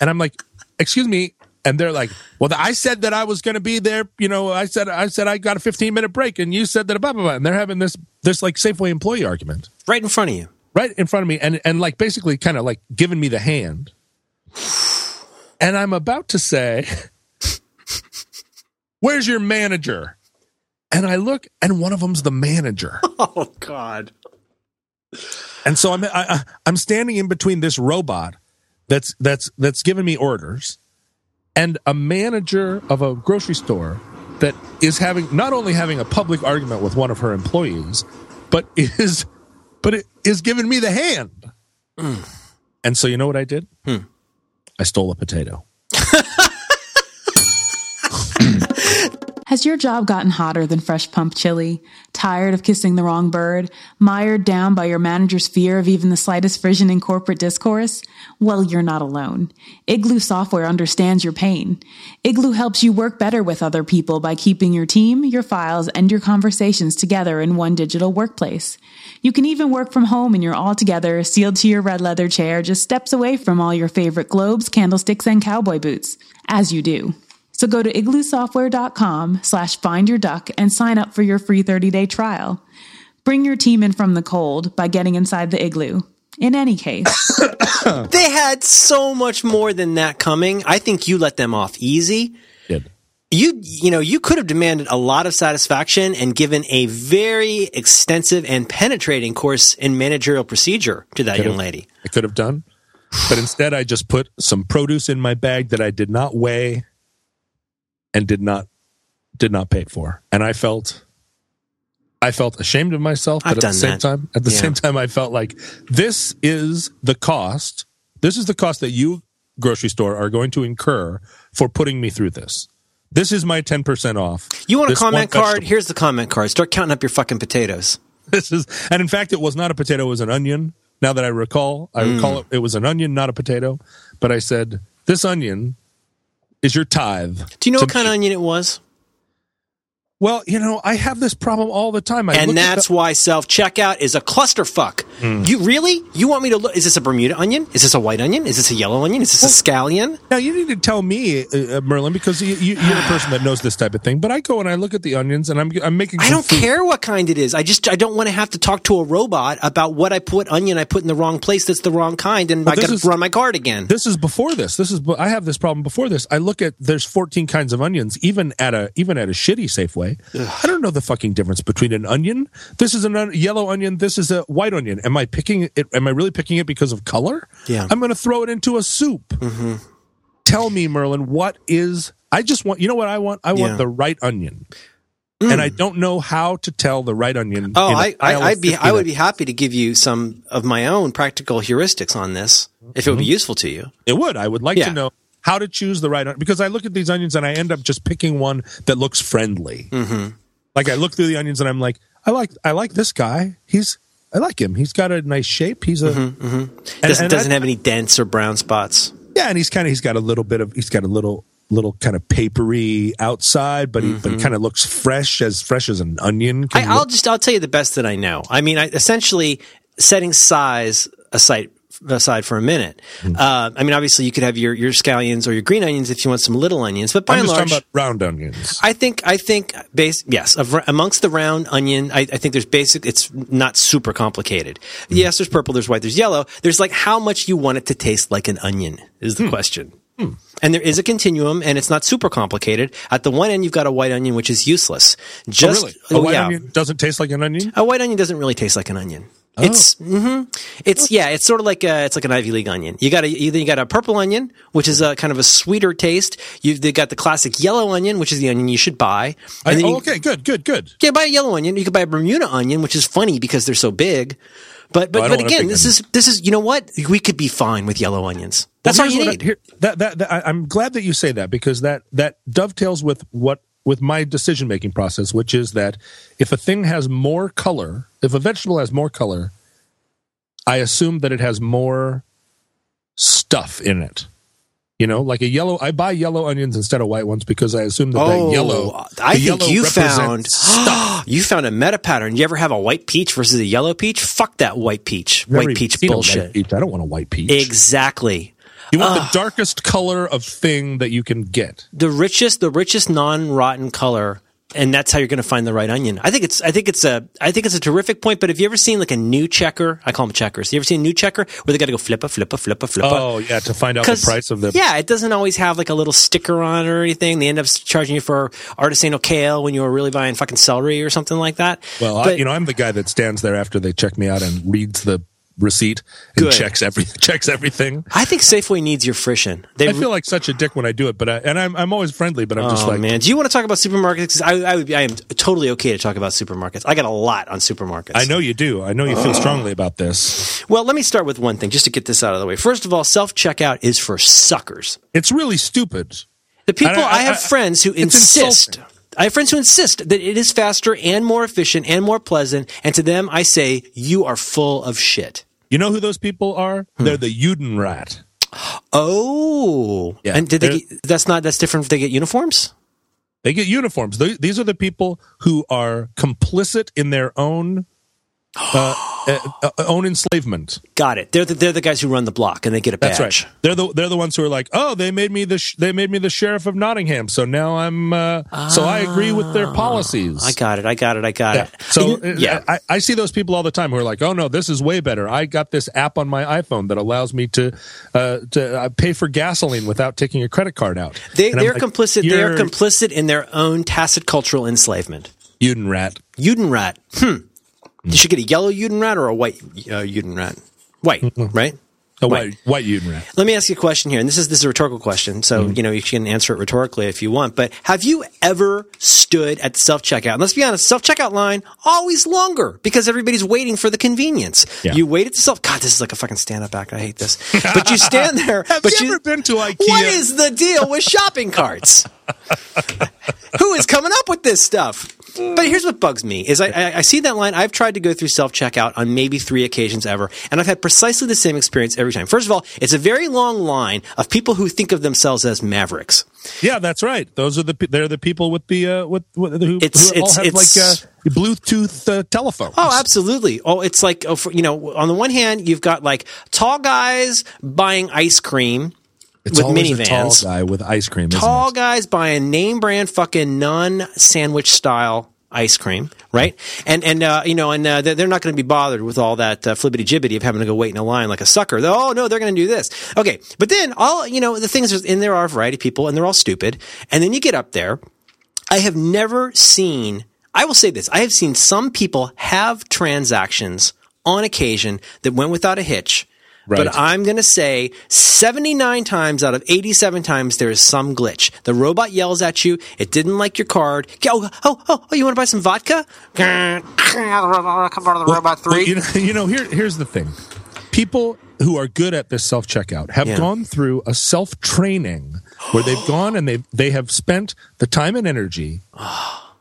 And I'm like, excuse me. And they're like, well, I said that I was going to be there. You know, I said, I said I got a 15 minute break and you said that blah, blah, blah. And they're having this, this like Safeway employee argument right in front of you. right in front of me and, and like basically kind of like giving me the hand. And I'm about to say, where's your manager? And I look and one of them's the manager. Oh God. And so I'm I, I- I'm standing in between this robot that's that's that's giving me orders and a manager of a grocery store that is having not only having a public argument with one of her employees, but is but it is giving me the hand. Mm. And so you know what I did? Hmm. I stole a potato. Has your job gotten hotter than fresh pump chili? Tired of kissing the wrong bird? Mired down by your manager's fear of even the slightest frisson in corporate discourse? Well, you're not alone. Igloo software understands your pain. Igloo helps you work better with other people by keeping your team, your files, and your conversations together in one digital workplace. You can even work from home and you're all together, sealed to your red leather chair, just steps away from all your favorite globes, candlesticks, and cowboy boots. As you do. So go to igloosoftware.com slash find your duck and sign up for your free 30 day trial. Bring your team in from the cold by getting inside the igloo. In any case, They had so much more than that coming. I think you let them off easy. Did. You, you know, you could have demanded a lot of satisfaction and given a very extensive and penetrating course in managerial procedure to that young lady. I could have done. But instead I just put some produce in my bag that I did not weigh and did not did not pay for. And I felt I felt ashamed of myself, but I've at the same that. time at the Yeah. same time I felt like this is the cost. This is the cost that you grocery store are going to incur for putting me through this. This is my 10% off. You want a This comment card? vegetable. Here's the comment card. Start counting up your fucking potatoes. This is, and in fact, it was not a potato; it was an onion. Now that I recall, I Mm. recall it, it was an onion, not a potato. But I said, "This onion is your tithe." Do you know what kind me." of onion it was? Well, you know, I have this problem all the time. I and that's the- why self checkout is a clusterfuck. You really? You want me to look? Is this a Bermuda onion? Is this a white onion? Is this a yellow onion? Is this a scallion? now you need to tell me, uh, uh, Merlin, because you, you, you're the person that knows this type of thing. But I go and I look at the onions, and I'm I'm making. I don't food. care what kind it is. I just I don't want to have to talk to a robot about what I put onion I put in the wrong place. That's the wrong kind, and I this got to run my card again. This is before this. This is I have this problem before this. I look at there's 14 kinds of onions, even at a even at a shitty Safeway. I don't know the fucking difference between an onion. This is a yellow onion. This is a white onion. Am I picking it? Am I really picking it because of color? Yeah. I'm going to throw it into a soup. Mm-hmm. Tell me, Merlin, what is? I just want. You know what I want? I want Yeah. the right onion. And I don't know how to tell the right onion. Oh, I, I, I'd be, I would be happy to give you some of my own practical heuristics on this if it would be useful to you. It would. I would like Yeah. to know how to choose the right onion because I look at these onions and I end up just picking one that looks friendly. Mm-hmm. Like I look through the onions and I'm like, I like, I like this guy. He's, I like him. He's got a nice shape. He's a, and- Doesn't, and doesn't I- have any dents or brown spots. yeah, and he's kind of, he's got a little bit of, he's got a little, little kind of papery outside, but he, but he kind of looks fresh, as fresh as an onion. Mm-hmm. I, can I'll just I'll tell you the best that I know. I mean, I, essentially setting size aside aside for a minute. Hmm. Uh, I mean, obviously, you could have your your scallions or your green onions if you want some little onions, but by I'm and just large, talking about round onions. I think I think base yes of, amongst the round onion I, I think there's basic it's not super complicated. Hmm. Yes, there's purple, there's white, there's yellow. There's like how much you want it to taste like an onion is Hmm. the question. And there is a continuum, and it's not super complicated. At the one end, you've got a white onion, which is useless. oh, Just really? A oh, white yeah. onion doesn't taste like an onion? A white onion doesn't really taste like an onion. Oh. It's hmm it's yeah, it's sort of like a, it's like an Ivy League onion. You got a either you got a purple onion, which is a kind of a sweeter taste. You've they got the classic yellow onion, which is the onion you should buy. I, then oh, you, okay, good, good, good. yeah, buy a yellow onion. You could buy a Bermuda onion, which is funny because they're so big. But but Oh, but again, this onion. is this is you know what we could be fine with yellow onions. That's Well, all you need. I, here, that, that, that, I, I'm glad that you say that because that, that dovetails with what with my decision making process, which is that if a thing has more color, if a vegetable has more color, I assume that it has more stuff in it. You know, like a yellow. I buy yellow onions instead of white ones because I assume that Oh, that yellow. I think yellow you found stuff. you found a meta pattern. You ever have a white peach versus a yellow peach? Fuck that white peach. Never white peach seen a white bullshit. peach. I don't want a white peach. Exactly. you want the darkest color of thing that you can get. The richest, the richest non-rotten color, and that's how you're going to find the right onion. I think it's, I think it's a, I think it's a terrific point. But have you ever seen like a new checker? I call them checkers. You ever seen a new checker where they got to go flippa, flippa, flippa, flippa? Oh yeah, to find out the price of the yeah, it doesn't always have like a little sticker on or anything. They end up charging you for artisanal kale when you were really buying fucking celery or something like that. Well, I, you know, I'm the guy that stands there after they check me out and reads the receipt and Good. checks every checks everything. I think Safeway needs your frisson. They I feel like such a dick when I do it, but I, and I'm I'm always friendly, but I'm just Oh like, man, do you want to talk about supermarkets? I, I would be, I am totally okay to talk about supermarkets. I got a lot on supermarkets. I know you do. I know you feel strongly about this. Well, let me start with one thing just to get this out of the way. First of all, self checkout is for suckers. It's really stupid. The people I- I, I- have friends who insist. insulting. I have friends who insist that it is faster and more efficient and more pleasant. And to them, I say, you are full of shit. You know who those people are? Hmm. They're the Judenrat. Oh, Yeah, and did they? Get, that's not. That's different. If they get uniforms. They get uniforms. They, these are the people who are complicit in their own uh, uh, uh, own enslavement. Got it. They're the, they're the guys who run the block and they get a badge. That's right. They're the they're the ones who are like, oh, they made me the sh- they made me the sheriff of Nottingham, so now I'm uh, so I agree with their policies. I got it. I got it. I got yeah. it. So uh, yeah. I, I see those people all the time who are like, oh no, this is way better. I got this app on my iPhone that allows me to uh, to uh, pay for gasoline without taking a credit card out. They and they're like, complicit. They are "You're complicit in their own tacit cultural enslavement. Judenrat. Judenrat. Hmm. You should get a yellow Judenrat or a white uh, Judenrat. White, right? A White. white white Judenrat. Let me ask you a question here, and this is this is a rhetorical question, so you know you can answer it rhetorically if you want. But have you ever stood at the self checkout? And let's be honest, self checkout line always longer because everybody's waiting for the convenience. Yeah. You wait at the self. God, this is like a fucking stand up act. I hate this. But you stand there. Have but you ever been to IKEA? What is the deal with shopping carts? Who is coming up with this stuff? But here's what bugs me is I, I, I see that line. I've tried to go through self checkout on maybe three occasions ever, and I've had precisely the same experience every time. First of all, it's a very long line of people who think of themselves as mavericks. Yeah, that's right. Those are the they're the people with the uh, with, with who, It's- who all have it's- like uh, Bluetooth uh, telephones. Oh, absolutely. Oh, it's like oh, for, you know, on the one hand, you've got like tall guys buying ice cream It's with a tall guy with ice cream. Isn't tall guys buying name brand fucking non sandwich style ice cream, right? And and uh, you know, and uh, they're they're not going to be bothered with all that uh, flibbity jibbity of having to go wait in a line like a sucker. They're, oh no, they're going to do this. Okay, but then all you know, the things is, and there are a variety of people, and they're all stupid. And then you get up there. I have never seen. I will say this: I have seen some people have transactions on occasion that went without a hitch. Right. But I'm going to say 79 times out of 87 times there is some glitch. The robot yells at you. It didn't like your card. Oh, oh, oh, oh you want to buy some vodka? Come on, to the robot Well, three. you know, you know here, here's the thing. People who are good at this self checkout have Yeah. gone through a self training where they've gone and they they have spent the time and energy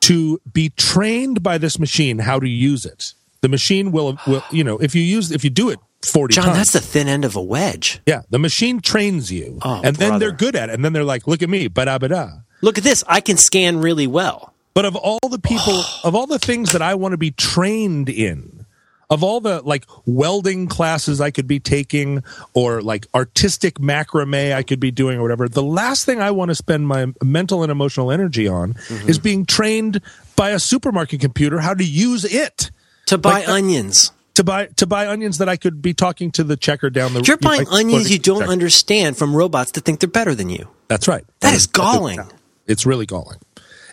to be trained by this machine how to use it. The machine will, will you know, if you use if you do it 40 John, times. that's the thin end of a wedge. yeah, the machine trains you. Oh, and then they're good at it. And then they're like, look at me, ba da ba da. Look at this. I can scan really well. But of all the people, of all the things that I want to be trained in, of all the like welding classes I could be taking or like artistic macrame I could be doing or whatever, the last thing I want to spend my mental and emotional energy on mm-hmm. is being trained by a supermarket computer how to use it to buy like, onions. To buy to buy onions that I could be talking to the checker down the. Road. You're buying onions you don't checker. understand from robots to think they're better than you. That's right. that, that is, is galling. It's really galling.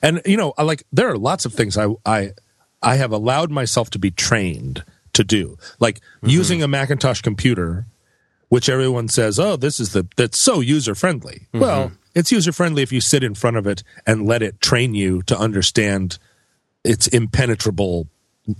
And you know, I like there are lots of things I I I have allowed myself to be trained to do, like mm-hmm. using a Macintosh computer, which everyone says, "Oh, this is the that's so user friendly." Mm-hmm. Well, it's user friendly if you sit in front of it and let it train you to understand its impenetrable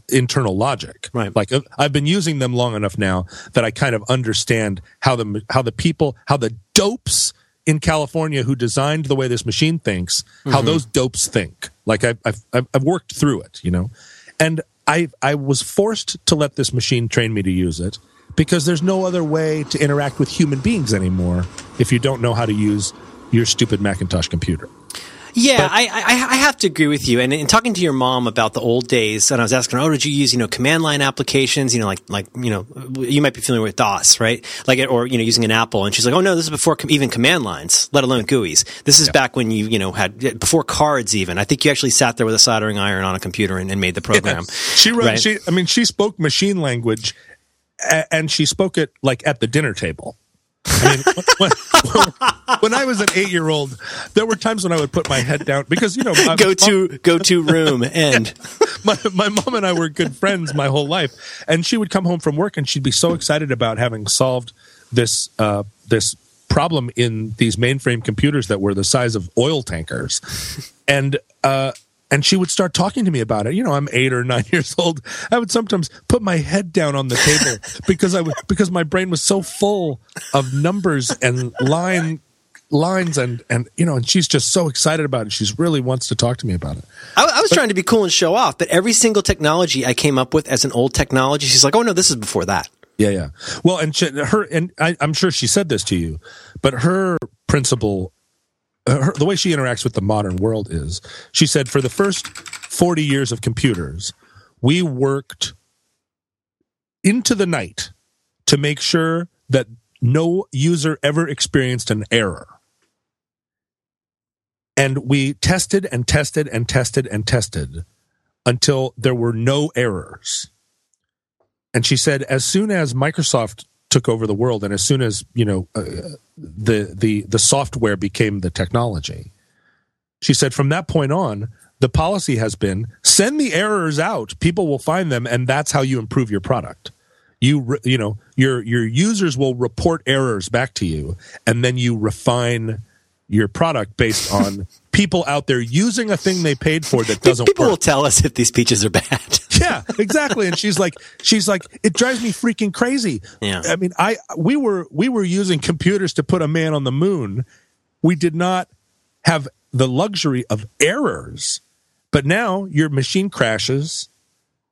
internal logic. Right. Like uh, I've been using them long enough now that I kind of understand how the how the people how the dopes in California who designed the way this machine thinks, mm-hmm. how those dopes think. Like I've, I've, I've worked through it, you know, and I, I was forced to let this machine train me to use it because there's no other way to interact with human beings anymore if you don't know how to use your stupid Macintosh computer. Yeah, but, I, I, I have to agree with you. And in talking to your mom about the old days, and I was asking her, "Oh, did you use you know command line applications? You know, like like you know, you might be familiar with DOS, right? Like or you know using an Apple." And she's like, "Oh no, this is before com- even command lines, let alone GUIs. This is yeah. back when you you know had before cards even. I think you actually sat there with a soldering iron on a computer and, and made the program. Yeah. She wrote. Right? She, I mean, she spoke machine language, and she spoke it like at the dinner table. I mean, when, when, I was an eight-year-old, there were times when I would put my head down because you know my, go to mom, go to room and my my mom and I were good friends my whole life, and she would come home from work and she'd be so excited about having solved this uh, this problem in these mainframe computers that were the size of oil tankers, and uh, and she would start talking to me about it. You know, I'm eight or nine years old. I would sometimes put my head down on the table because I would, because my brain was so full of numbers and line lines and and you know and she's just so excited about it she's really wants to talk to me about it I, I was but, trying to be cool and show off but every single technology i came up with as an old technology she's like oh no this is before that yeah yeah well and she, her and I, i'm sure she said this to you but her principle Uh, her, the way she interacts with the modern world is she said for the first 40 years of computers we worked into the night to make sure that no user ever experienced an error. And we tested and tested and tested and tested until there were no errors. And she said as soon as microsoft took over the world, and as soon as you know uh, the the the software became the technology, she said from that point on, the policy has been send the errors out. People will find them, and that's how you improve your product. You you know your your users will report errors back to you, and then you refine your product based on people out there using a thing they paid for that doesn't people work. will tell us if these peaches are bad. Yeah exactly. And she's like she's like it drives me freaking crazy. Yeah. I mean i we were we were using computers to put a man on the moon. We did not have the luxury of errors but now your machine crashes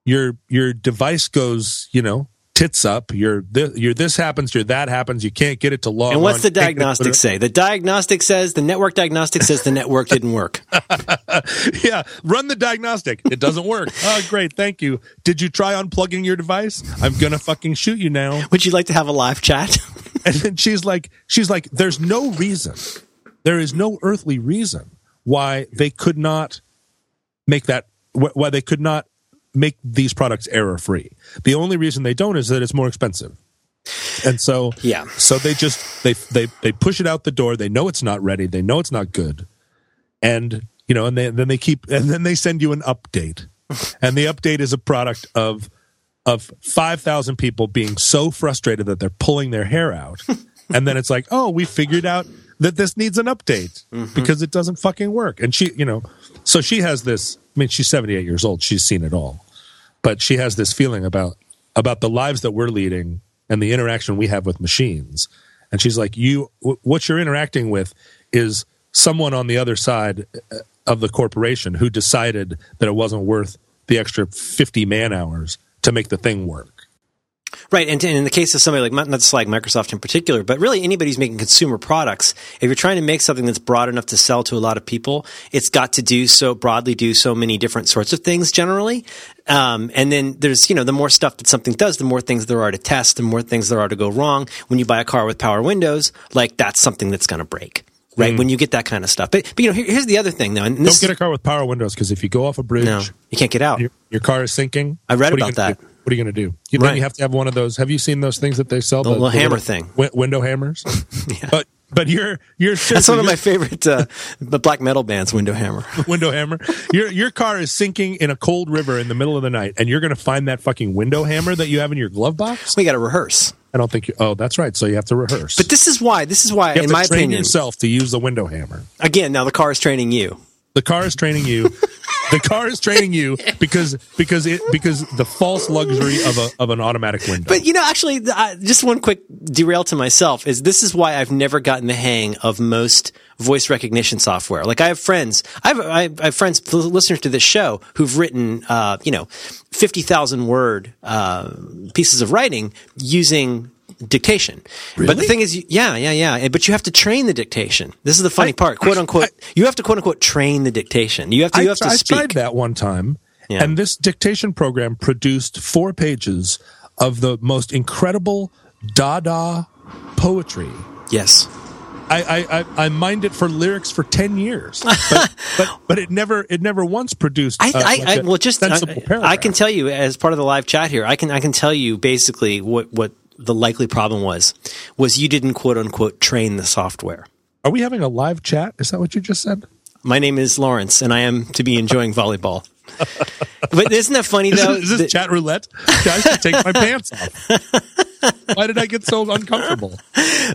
your your device goes you know tits up. You're this, you're this happens, you're that happens. You can't get it to log. And what's the diagnostic say? The diagnostic says the network diagnostic says the network didn't work. yeah, run the diagnostic. It doesn't work. oh, great, thank you. Did you try unplugging your device? I'm gonna fucking shoot you now. Would you like to have a live chat? and then she's like, she's like, there's no reason. There is no earthly reason why they could not make that why they could not make these products error free. The only reason they don't is that it's more expensive. And so yeah. So they just they they they push it out the door. They know it's not ready. They know it's not good. And you know, and they, then they keep and then they send you an update. and the update is a product of of 5,000 people being so frustrated that they're pulling their hair out. and then it's like, "Oh, we figured out that this needs an update mm-hmm. because it doesn't fucking work." And she, you know, so she has this I mean, she's 78 years old. She's seen it all but she has this feeling about about the lives that we're leading and the interaction we have with machines. And she's like you what you're interacting with is someone on the other side uh, of the corporation who decided that it wasn't worth the extra 50 man hours to make the thing work Right, and in the case of somebody like not just like Microsoft in particular, but really anybody who's making consumer products, if you're trying to make something that's broad enough to sell to a lot of people, it's got to do so broadly, do so many different sorts of things generally. Um, and then there's you know the more stuff that something does, the more things there are to test, the more things there are to go wrong. When you buy a car with power windows, like that's something that's going to break. Right when you get that kind of stuff, but but you know here, here's the other thing though, and Don't get a car with power windows because if you go off a bridge, no, you can't get out. your, your car is sinking. I read what are you about that. do? What are you going to do? You, Right. You have to have one of those. Have you seen those things that they sell? The little hammer thing. wi- window hammers. But but your your That's one of my favorite uh, the black metal bands, Window Hammer. window hammer. Your your car is sinking in a cold river in the middle of the night, and you're going to find that fucking window hammer that you have in your glove box. we got to rehearse. I don't think you. Oh, that's right. So you have to rehearse. But this is why. This is why, in my train opinion, yourself to use the window hammer. again, now the car is training you. The car is training you. the car is training you because because it because the false luxury of a of an automatic window. But you know, actually, I- just one quick derail to myself is this is why I've never gotten the hang of most voice recognition software. Like I have friends, I have, I have friends, listeners to this show who've written, uh, you know, fifty thousand word uh, pieces of writing using dictation. But the thing is, yeah, yeah, yeah. But you have to train the dictation. This is the funny part, quote unquote. you have to quote unquote train the dictation. You have to. I, You have to I tried that one time, Yeah. and this dictation program produced four pages of the most incredible Dada poetry. Yes. I, I, I, I mined it for lyrics for ten years, but, but but it never it never once produced. I, uh, I, like I well, just I, I can tell you as part of the live chat here. I can I can tell you basically what what the likely problem was was you didn't quote unquote train the software. Are we having a live chat? Is that what you just said? My name is Lawrence, and I am to be enjoying volleyball. but isn't that funny Is, though? this- is this chat roulette? I should take my pants off. Why did I get so uncomfortable?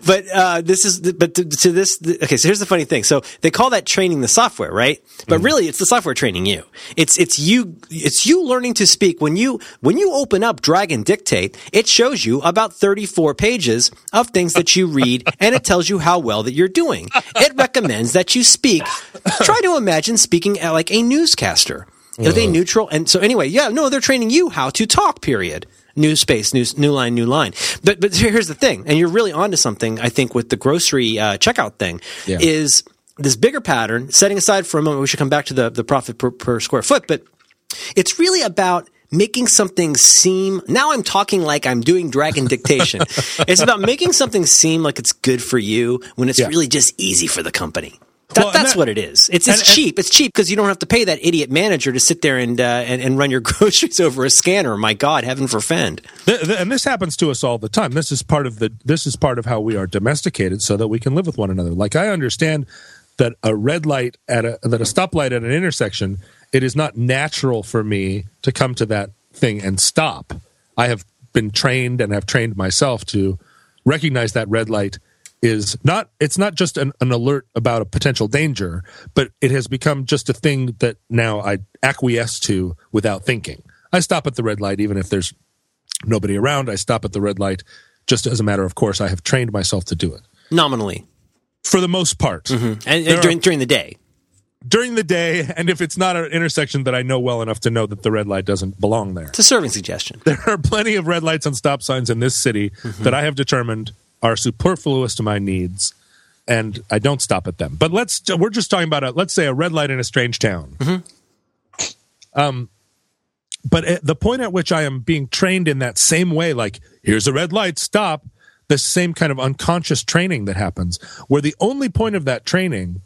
but uh, this is but to, to this okay so here's the funny thing so they call that training the software right but really it's the software training you it's it's you it's you learning to speak when you when you open up Dragon Dictate it shows you about 34 pages of things that you read and it tells you how well that you're doing it recommends that you speak try to imagine speaking at like a newscaster are they neutral and so anyway yeah no they're training you how to talk period new space, new new line, new line. But but here's the thing, and you're really onto something. I think with the grocery uh, checkout thing Yeah. is this bigger pattern. Setting aside for a moment, we should come back to the the profit per, per square foot, but it's really about making something seem now i'm talking like i'm doing dragon dictation it's about making something seem like it's good for you when it's Yeah. really just easy for the company that, Well, that's that- what it is. It's, it's and- and- cheap. It's cheap because you don't have to pay that idiot manager to sit there and, uh, and and run your groceries over a scanner. My God, heaven forfend. Th- th- and this happens to us all the time. This is part of the this is part of how we are domesticated so that we can live with one another. Like I understand that a red light at a that a stoplight at an intersection, it is not natural for me to come to that thing and stop. I have been trained and have trained myself to recognize that red light is not it's not just an, an alert about a potential danger, but it has become just a thing that now I acquiesce to without thinking. I stop at the red light even if there's nobody around. I stop at the red light just as a matter of course. I have trained myself to do it Nominally, for the most part mm-hmm. and, and There are- during during the day. during the day. And if it's not an intersection that I know well enough to know that the red light doesn't belong there, It's a serving suggestion. there are plenty of red lights and stop signs in this city mm-hmm. that I have determined are superfluous to my needs. And I don't stop at them. But let's, we're just talking about a, let's say a red light in a strange town. Um, but at the point at which I am being trained in that same way, like, here's a red light, stop, the same kind of unconscious training that happens, where the only point of that training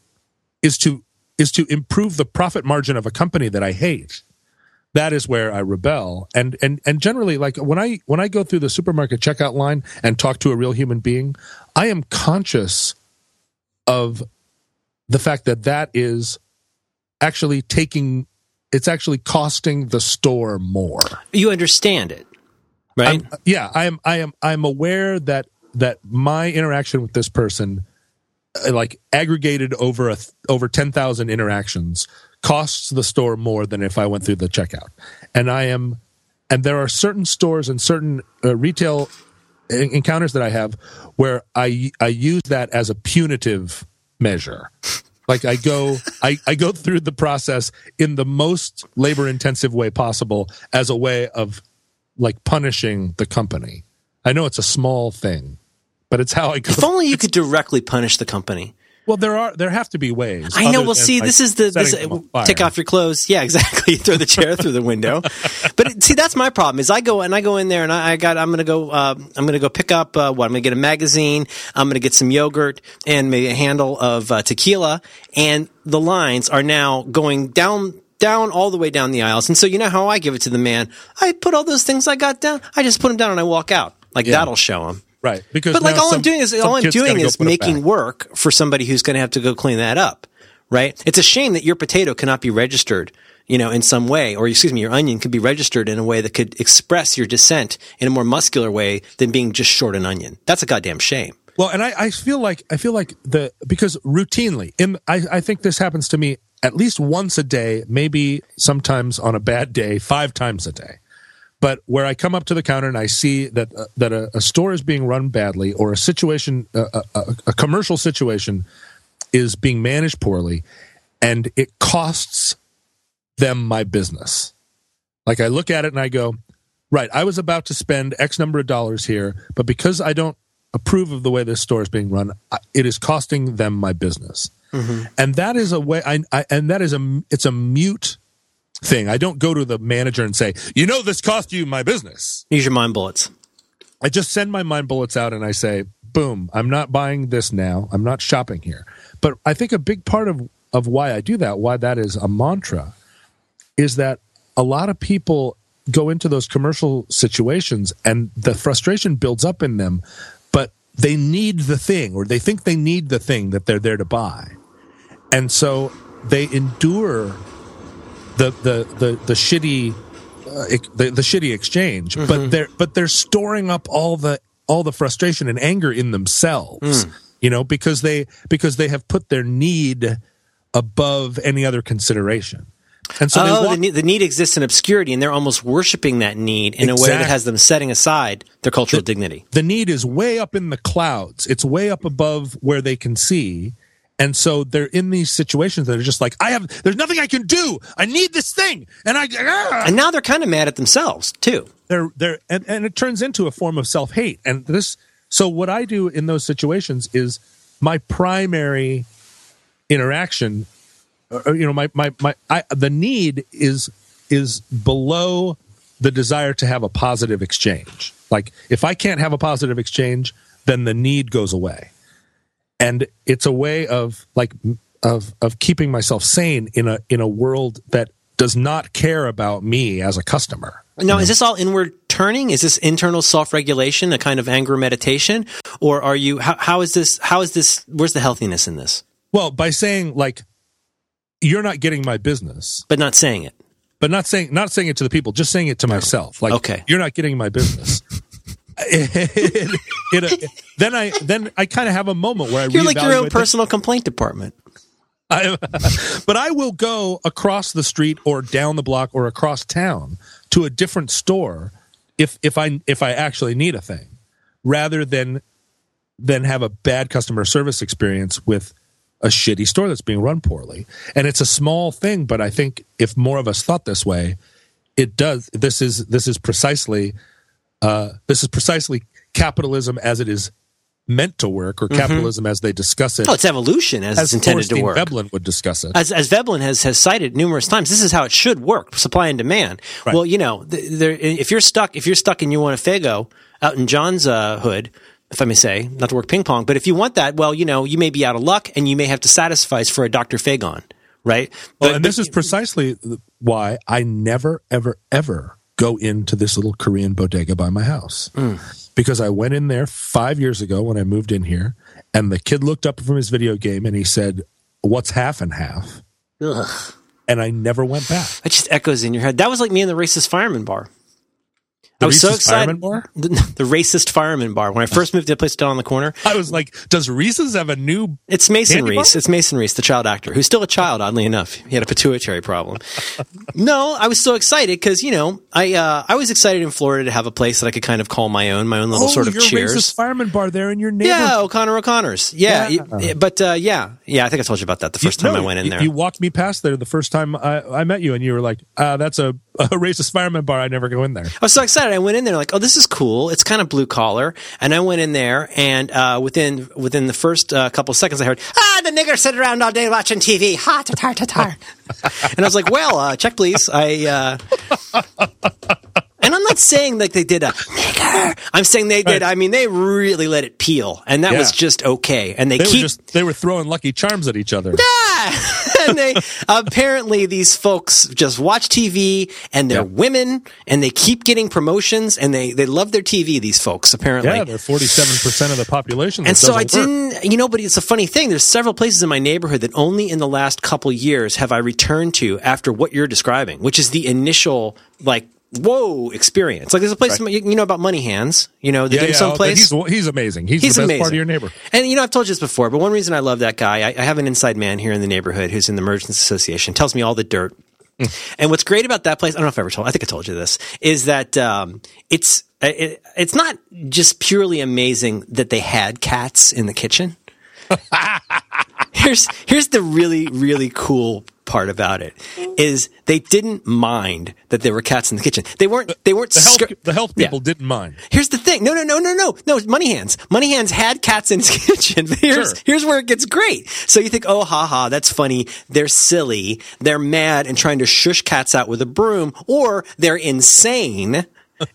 is to, is to improve the profit margin of a company that I hate that is where I rebel. And and and generally, like when I when I go through the supermarket checkout line and talk to a real human being, I am conscious of the fact that that is actually taking it's actually costing the store more. You understand it, right? I'm- yeah, I am I am I'm aware that that my interaction with this person uh, like aggregated over a over 10,000 interactions costs the store more than if I went through the checkout. And I am and there are certain stores and certain uh, retail en- encounters that I have where I I use that as a punitive measure. Like I go I, I go through the process in the most labor intensive way possible as a way of like punishing the company. I know it's a small thing, but it's how I go. If only you could directly punish the company. Well, there are there have to be ways. I know. Well, see, like, this is the this, setting them on take off your clothes. Yeah, exactly. Throw the chair through the window. But see, that's my problem. Is I go and I go in there and I, I got I'm gonna go uh, I'm gonna go pick up uh, what I'm gonna get a magazine. I'm gonna get some yogurt and maybe a handle of uh, tequila. And the lines are now going down down all the way down the aisles. And so you know how I give it to the man. I put all those things I got down. I just put them down and I walk out. Like that'll show him. Right? Because But like all I'm doing is all I'm doing is making work for somebody who's going to have to go clean that up, right? It's a shame that your potato cannot be registered, you know, in some way, or excuse me, your onion could be registered in a way that could express your dissent in a more muscular way than being just short an onion. That's a goddamn shame. Well, and I, I feel like I feel like the because routinely, in, I, I think this happens to me at least once a day, maybe sometimes on a bad day, five times a day. But where I come up to the counter and I see that uh, that a, a store is being run badly, or a situation, uh, a, a, a commercial situation, is being managed poorly, and it costs them my business. Like I look at it and I go, right, I was about to spend X number of dollars here, but because I don't approve of the way this store is being run, it is costing them my business. And that is a way, I, I, and that is a, it's a mute thing. I don't go to the manager and say, you know, this cost you my business. Use your mind bullets. I just send my mind bullets out and I say, boom, I'm not buying this now. I'm not shopping here. But I think a big part of, of why I do that, why that is a mantra, is that a lot of people go into those commercial situations and the frustration builds up in them, but they need the thing or they think they need the thing that they're there to buy. And so they endure the the the, the shitty uh, the, the shitty exchange, but they're but they're storing up all the all the frustration and anger in themselves, you know, because they because they have put their need above any other consideration, and so they oh, walk, the, need, the need exists in obscurity, and they're almost worshiping that need in a way that has them setting aside their cultural dignity. the need is way up in the clouds. It's way up above where they can see. And so they're in these situations that are just like, I have, there's nothing I can do. I need this thing. And I, ah! And now they're kind of mad at themselves too. they're they're and, and it turns into a form of self-hate and this so what i do in those situations is my primary interaction uh, you know my my my I, the need is is below the desire to have a positive exchange like if i can't have a positive exchange then the need goes away and it's a way of like of of keeping myself sane in a in a world that does not care about me as a customer Now, is this all inward turning? Is this internal self regulation, a kind of anger meditation, or are you? How, how is this? How is this? Where's the healthiness in this? Well, by saying like you're not getting my business, But not saying it. but not saying not saying it to the people, just saying it to myself. Like Okay. you're not getting my business. It- it- then I then I kind of have a moment where I You're like your own reevaluate the- personal complaint department. I, but I will go across the street or down the block or across town to a different store if if I if I actually need a thing, rather than than have a bad customer service experience with a shitty store that's being run poorly. And it's a small thing, but I think if more of us thought this way, it does. This is this is precisely uh, this is precisely capitalism as it is meant to work, or capitalism as they discuss it Oh, it's evolution as, as it's intended to work. Veblen would discuss it. as, as Veblen has, has cited numerous times, this is how it should work: supply and demand. Right. Well, you know, th- there, if you're stuck, if you're stuck and you want a Faygo out in John's uh, hood, if I may say, not to work ping pong, but if you want that, well, you know, you may be out of luck and you may have to satisfy for a Dr. Fagon, right? Well, But- and this is precisely why I never, ever, ever go into this little Korean bodega by my house. Because I went in there five years ago when I moved in here, and the kid looked up from his video game and he said, What's half and half? Ugh. And I never went back. That just echoes in your head. That was like me in the racist fireman bar. The I was so excited. Fireman Bar? The, the racist fireman bar. When I first moved to a place down on the corner, I was like, Does Reese's have a new. it's Mason Reese. bar? It's Mason Reese, the child actor, who's still a child, oddly enough. He had a pituitary problem. no, I was so excited because you know I uh, I was excited in Florida to have a place that I could kind of call my own, my own little Oh, sort of your cheers. Reese's Fireman Bar there in your neighborhood. Yeah, O'Connor O'Connor's. Yeah, Yeah. but uh, yeah, yeah. I think I told you about that the first time No, I went in you- there. You walked me past there the first time I, I met you, and you were like, uh, "That's a, a racist fireman bar. I never go in there." I was so excited. About it. I went in there like, oh, this is cool. It's kind of blue collar. And I went in there, and uh, within within the first uh, couple of seconds, I heard, ah, the nigger sit around all day watching TV. Ha, tatar, tatar. and I was like, well, uh, check please. I. Uh, and I'm not saying like they did a nigger. I'm saying they did. I mean, they really let it peel, and that Yeah. was just okay. And they, They were keep just they were throwing lucky charms at each other. and they apparently these folks just watch TV and they're Yeah. women and they keep getting promotions and they they love their TV. These folks apparently. Yeah, they're forty seven percent of the population. That and so I work. didn't, you know, but it's a funny thing. There's several places in my neighborhood that only in the last couple years have I returned to after what you're describing, which is the initial like whoa experience. Like there's a place you you know about Money Hands, you know, the Yeah, dim sum place. He's, he's amazing. He's, He's the best amazing. part of your neighbor. And you know, I've told you this before, but one reason I love that guy, I, I have an inside man here in the neighborhood who's in the Merchants Association, tells me all the dirt. and what's great about that place, I don't know if I ever told, I think I told you this, is that um, it's it, it's not just purely amazing that they had cats in the kitchen. here's here's the really really cool part about it is they didn't mind that there were cats in the kitchen. They weren't they weren't The health, scar- the health Yeah. people didn't mind. Here's the thing. No, no, no, no, no, no. Money Hands. Money Hands had cats in his kitchen. But here's Sure. here's where it gets great. So you think, oh, ha ha, that's funny. They're silly. They're mad and trying to shush cats out with a broom, or they're insane.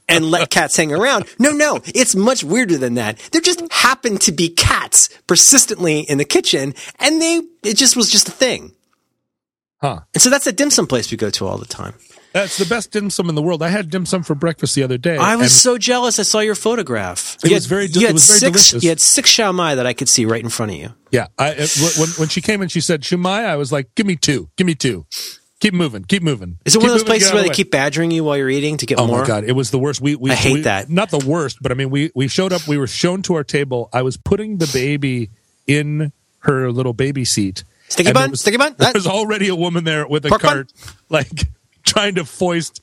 And let cats hang around. No, no, it's much weirder than that. There just happened to be cats persistently in the kitchen, and they it just was just a thing. Huh. And so that's a dim sum place we go to all the time. That's the best dim sum in the world. I had dim sum for breakfast the other day. I was so jealous. I saw your photograph. It You was had- very You it had was very six. delicious. You had six Xiao Mai that I could see right in front of you. yeah, I, it- when when she came and she said Shumai, I was like, "Give me two, give me two, keep moving, keep moving." Is it Keep one of those moving, places where they keep badgering you while you're eating to get Oh more? Oh my god, it was the worst. We, we I hate we- that. Not the worst, but I mean, we we showed up. We were shown to our table. I was putting the baby in her little baby seat. Sticky bun? was- Sticky bun? There was already a woman there with a Pork bun? cart, like trying to foist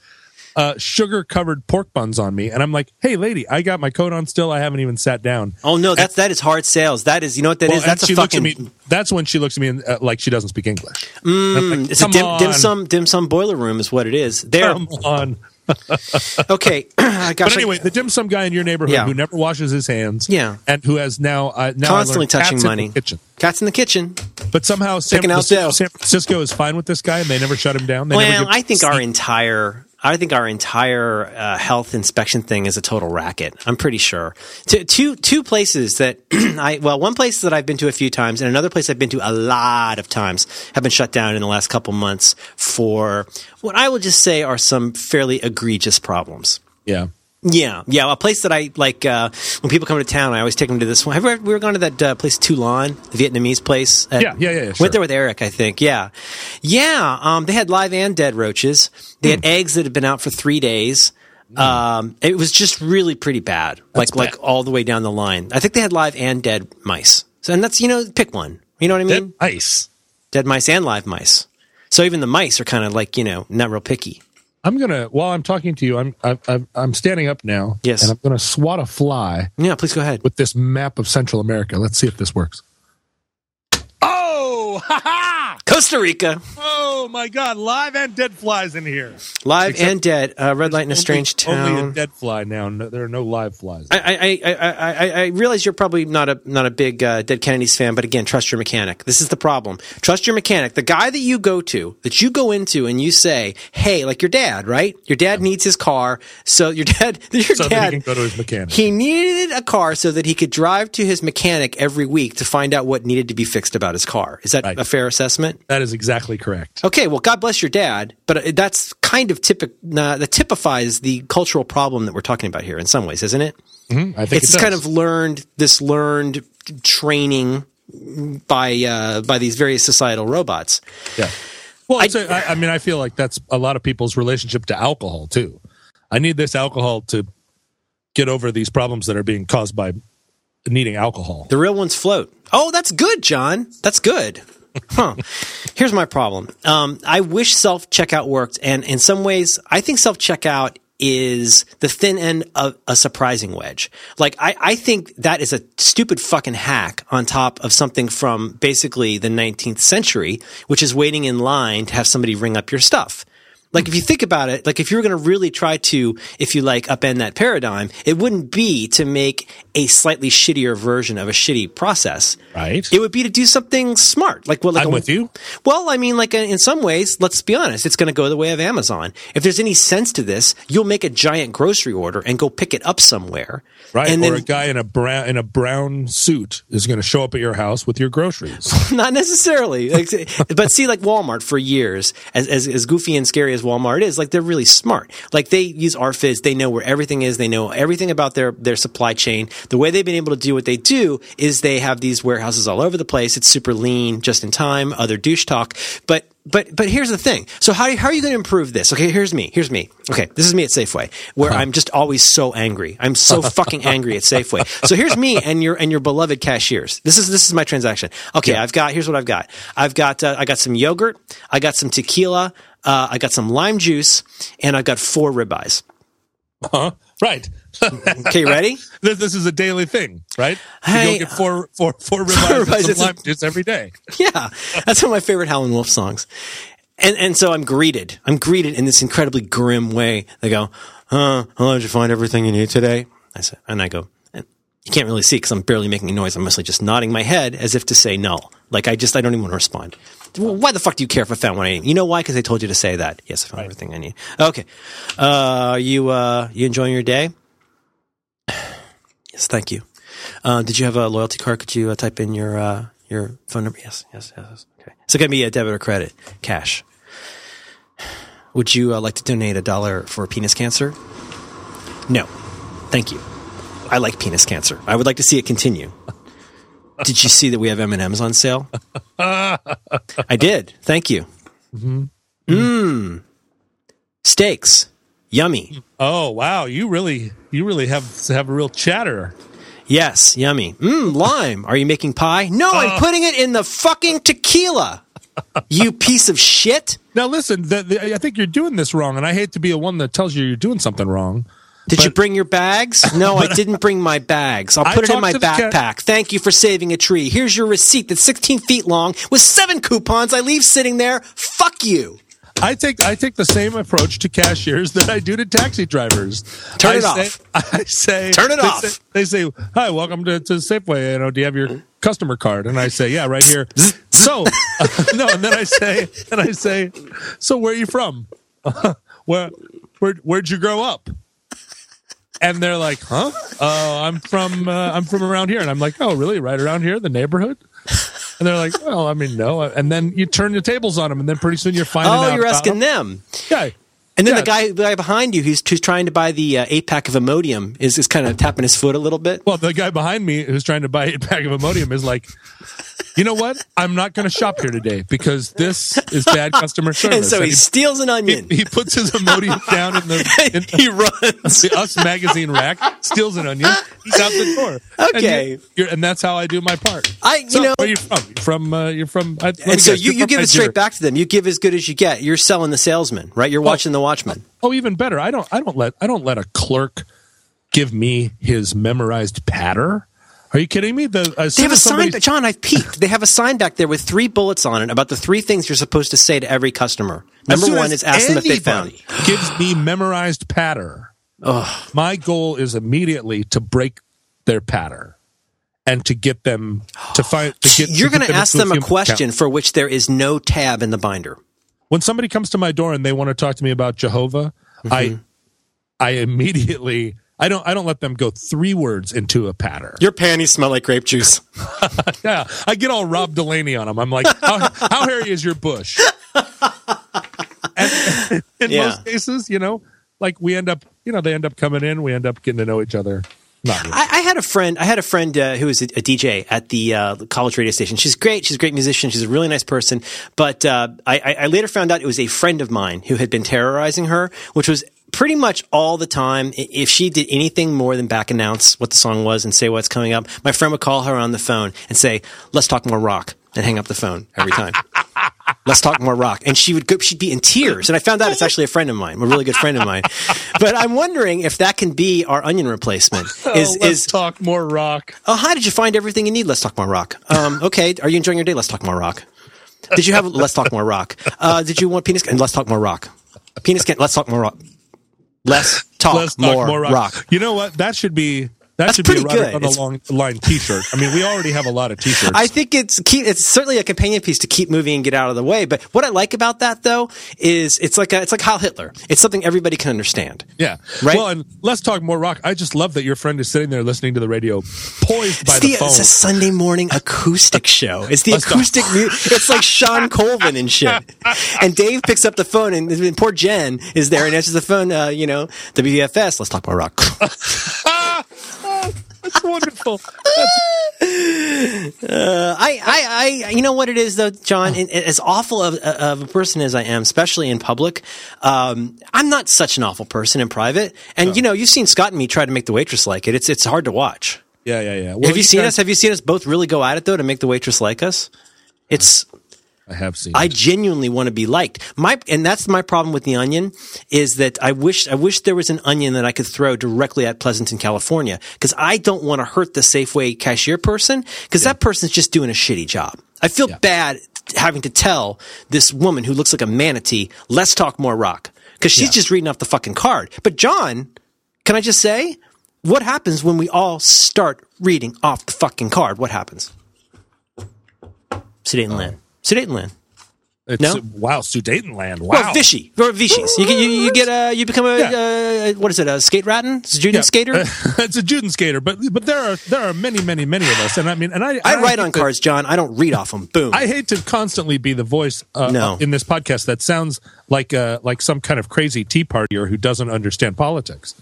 uh, sugar covered pork buns on me, and I'm like, "Hey, lady, I got my coat on still. I haven't even sat down." Oh no, that's that is hard sales. That is, you know what that is? Well, and That's a she looks fucking. at me. That's when she looks at me and, uh, like she doesn't speak English. I'm like, It's a dim, dim sum dim sum boiler room is what it is. There. Come on. Okay. But anyway, the dim sum guy in your neighborhood Yeah. who never washes his hands, Yeah. and who has now uh, now constantly touching cats in the money. kitchen. Cats in the kitchen. But somehow San. San Francisco is fine with this guy, and they never shut him down. They never Well, I think our entire I think our entire uh, health inspection thing is a total racket. I'm pretty sure. Two, places that I well, one place that I've been to a few times, and another place I've been to a lot of times have been shut down in the last couple months for what I will just say are some fairly egregious problems. yeah. Yeah, yeah. A place that I like uh, when people come to town, I always take them to this one. Have ever, we were going to that uh, place Tu Lan, the Vietnamese place? at- Yeah, yeah, yeah, yeah, sure. Went there with Eric, I think. Yeah, yeah. Um, they had live and dead roaches. They Hmm. had eggs that had been out for three days. Um, it was just really pretty bad, like like bad. all the way down the line. I think they had live and dead mice. So, and that's you know, pick one. You know what I mean? Dead ice. dead mice and live mice. So even the mice are kind of like you know not real picky. I'm gonna while I'm talking to you, I'm I'm, I'm- standing up now. Yes. and I'm gonna swat a fly Yeah, please go ahead. with this map of Central America. Let's see if this works. Ha ha! Costa Rica, Oh my God! Live and dead flies in here. live Except- and dead. Uh, red light in a Only- strange town. Only a dead fly now. No, there are no live flies. I, I, I, I, I, I realize you're probably not a not a big uh, Dead Kennedys fan, but again, trust your mechanic. This is the problem. Trust your mechanic. The guy that you go to, that you go into, and you say, "Hey, like your dad, right? Your dad needs his car, so your dad, your So that he dad, can go to his mechanic. He needed a car so that he could drive to his mechanic every week to find out what needed to be fixed about his car. Is that Right. a fair assessment? that is exactly correct. Okay, well, God bless your dad, but uh, that's kind of typic, uh, that typifies the cultural problem that we're talking about here in some ways, isn't it? I think it's it kind of learned this learned training by uh, by these various societal robots. Yeah. Well, it's a, I, I mean, I feel like that's a lot of people's relationship to alcohol too. I need this alcohol to get over these problems that are being caused by needing alcohol. The real ones float. Oh, that's good, John. That's good. Huh. Here's my problem. Um, I wish self checkout worked, and in some ways, I think self checkout is the thin end of a surprising wedge. Like, I, I think that is a stupid fucking hack on top of something from basically the 19th century, which is waiting in line to have somebody ring up your stuff. Like if you think about it, like if you were going to really try to, if you like, upend that paradigm, it wouldn't be to make a slightly shittier version of a shitty process. Right. It would be to do something smart. Like what? Like I'm a- with you. Well, I mean, like in some ways, let's be honest, it's going to go the way of Amazon. If there's any sense to this, you'll make a giant grocery order and go pick it up somewhere. Right. And or then a guy in a brown in a brown suit is going to show up at your house with your groceries. Not necessarily. But see, like Walmart for years, as, as, as goofy and scary as Walmart is, like they're really smart. Like they use RFID. They know where everything is. They know everything about their, their supply chain. The way they've been able to do what they do is they have these warehouses all over the place. It's super lean, just in time, other douche talk. But but but here's the thing. So how how are you going to improve this? Okay, here's me. Here's me. Okay, this is me at Safeway, where I'm just always so angry. I'm so fucking angry at Safeway. So here's me and your and your beloved cashiers. This is this is my transaction. Okay, I've got here's what I've got. I've got uh, I got some yogurt. I got some tequila. Uh, I got some lime juice, and I've got four ribeyes. huh? Right. Okay, ready? this, this is a daily thing, right? Hey, you go get four, four, four ribeyes ribeyes, and some it's a- lime juice every day. Yeah, that's one of my favorite Howlin' Wolf songs. And and so I'm greeted. I'm greeted in this incredibly grim way. They go, "Huh? How did you find everything you need today?" I said, and I go, you can't really see because I'm barely making a noise. I'm mostly just nodding my head as if to say no. Like I just I don't even want to respond. Well, why the fuck do you care if I found what I need? You know why? Because I told you to say that. Yes, I found everything I need. Okay. Uh, you uh, you enjoying your day? Yes, thank you. Uh, did you have a loyalty card? Could you uh, type in your uh, your phone number? Yes, yes, yes. yes. Okay. So it can be a debit or credit, cash. Would you uh, like to donate a dollar for penis cancer? No, thank you. I like penis cancer. I would like to see it continue. Did you see that we have M and M's on sale? I did. Thank you. Mmm. Steaks. Yummy. Oh wow, you really, you really have have a real chatter. Yes, yummy. Mmm, lime. Are you making pie? No, I'm oh. putting it in the fucking tequila. You piece of shit. Now listen, the, the, I think you're doing this wrong, and I hate to be the one that tells you you're doing something wrong. Did you bring your bags? No, I didn't bring my bags. I'll I put it in my to the ca- backpack. Thank you for saving a tree. Here's your receipt that's 16 feet long with seven coupons I leave sitting there. Fuck you. I take I take the same approach to cashiers that I do to taxi drivers. Turn I it say, off. I say, Turn it they off. Say, they say, "Hi, welcome to, to Safeway. You know, do you have your customer card?" And I say, "Yeah, right here." so, no, and then I say, and I say, "So, where are you from? where, where, where'd you grow up?" And they're like, "Huh? Uh, I'm from uh, I'm from around here." And I'm like, "Oh, really? Right around here, the neighborhood?" And they're like, "Well, I mean, no." And then you turn the tables on them, and then pretty soon you're finding out. Oh, you're about asking them. them. Yeah. And then Yeah. the guy, the guy behind you, who's, who's trying to buy the uh, eight pack of Imodium, is, is kind of tapping his foot a little bit. Well, the guy behind me who's trying to buy a pack of Imodium is like, you know what? I'm not going to shop here today because this is bad customer service. And so he steals an onion. he puts his Imodium down in the, in he runs. the Us magazine rack, steals an onion, he's out the door. And, Okay. you- you're, and that's how I do my part. I- you So, know- where are you from? You're from, uh, you're from, I, And so guess, you, from give it straight back to them. You give as good as you get. You're selling the salesman, right? You're watching the watchman. Oh, even better. I don't. I don't let. I don't let a clerk give me his memorized patter. Are you kidding me? The They have a sign, John. I've peeked. They have a sign back there with three bullets on it about the three things you're supposed to say to every customer. Number one is ask them if they found. Gives me memorized patter. My goal is immediately to break their patter and to get them to find. To get, You're going to ask them a question account. for which there is no tab in the binder. When somebody comes to my door and they want to talk to me about Jehovah, Mm-hmm. I, I immediately. I don't. I don't let them go three words into a patter. Your panties smell like grape juice. Yeah, I get all Rob Delaney on them. I'm like, how, how hairy is your bush? And in Yeah. most cases, you know, like we end up, you know, they end up coming in, we end up getting to know each other. Really. I, I had a friend. I had a friend uh, who was a, a DJ at the uh, college radio station. She's great. She's a great musician. She's a really nice person. But uh, I, I I later found out it was a friend of mine who had been terrorizing her, which was pretty much all the time. If she did anything more than back announce what the song was and say what's coming up, my friend would call her on the phone and say, "Let's talk more rock," and hang up the phone every time. Let's talk more rock. And she would go, she'd be in tears. And I found out it's actually a friend of mine, a really good friend of mine. But I'm wondering if that can be our onion replacement. Is, oh, let's is, talk more rock. oh, hi, did you find everything you need? Let's talk more rock. Um, okay. Are you enjoying your day? Let's talk more rock. Did you have, let's talk more rock. Uh, did you want penis? And let's talk more rock. A penis can. Let's talk more rock. Let's talk, Let's talk more, more rock. rock. You know what? That should be that That's should be a pretty good. on It's- long line T-shirt. I mean, we already have a lot of T-shirts. I think it's keep, it's certainly a companion piece to keep moving and get out of the way. But what I like about that though is it's like a, it's like Heil Hitler. It's something everybody can understand. yeah. Right? Well, and let's talk more rock. I just love that your friend is sitting there listening to the radio, poised by It's, the, the, phone. it's a Sunday morning acoustic show. It's the Let's acoustic. mu- It's like Shawn Colvin and shit. And Dave picks up the phone, and, and poor Jen is there and answers the phone. Uh, you know, WFS. Let's talk about rock. That's wonderful. That's, Uh, I, I, I, you know what it is though, John. As awful of, of a person as I am, especially in public, um, I'm not such an awful person in private. And you know, you've seen Scott and me try to make the waitress like it. It's it's hard to watch. yeah, yeah, yeah. Well, Have you seen guys- us? Have you seen us both really go at it though to make the waitress like us? It's I have seen. I it. genuinely want to be liked. My and that's my problem with the onion is that I wish I wish there was an onion that I could throw directly at Pleasanton, California, because I don't want to hurt the Safeway cashier person because that person's just doing a shitty job. I feel bad having to tell this woman who looks like a manatee, "Let's talk more rock," because she's Yeah. just reading off the fucking card. But John, can I just say, what happens when we all start reading off the fucking card? What happens? Sudetenland. Sudetenland. It's, No? Wow, Sudetenland. Wow. Well, Vichy or Vichy's. You you, you get a you become a uh, what is it a skate ratton? It's a junior Yeah. skater. it's a Juden skater, but but there are there are many many many of us, and I mean, and I I write on cards, John. I don't read off them. Boom. I hate to constantly be the voice uh, No. in this podcast that sounds like uh, like some kind of crazy tea partier who doesn't understand politics.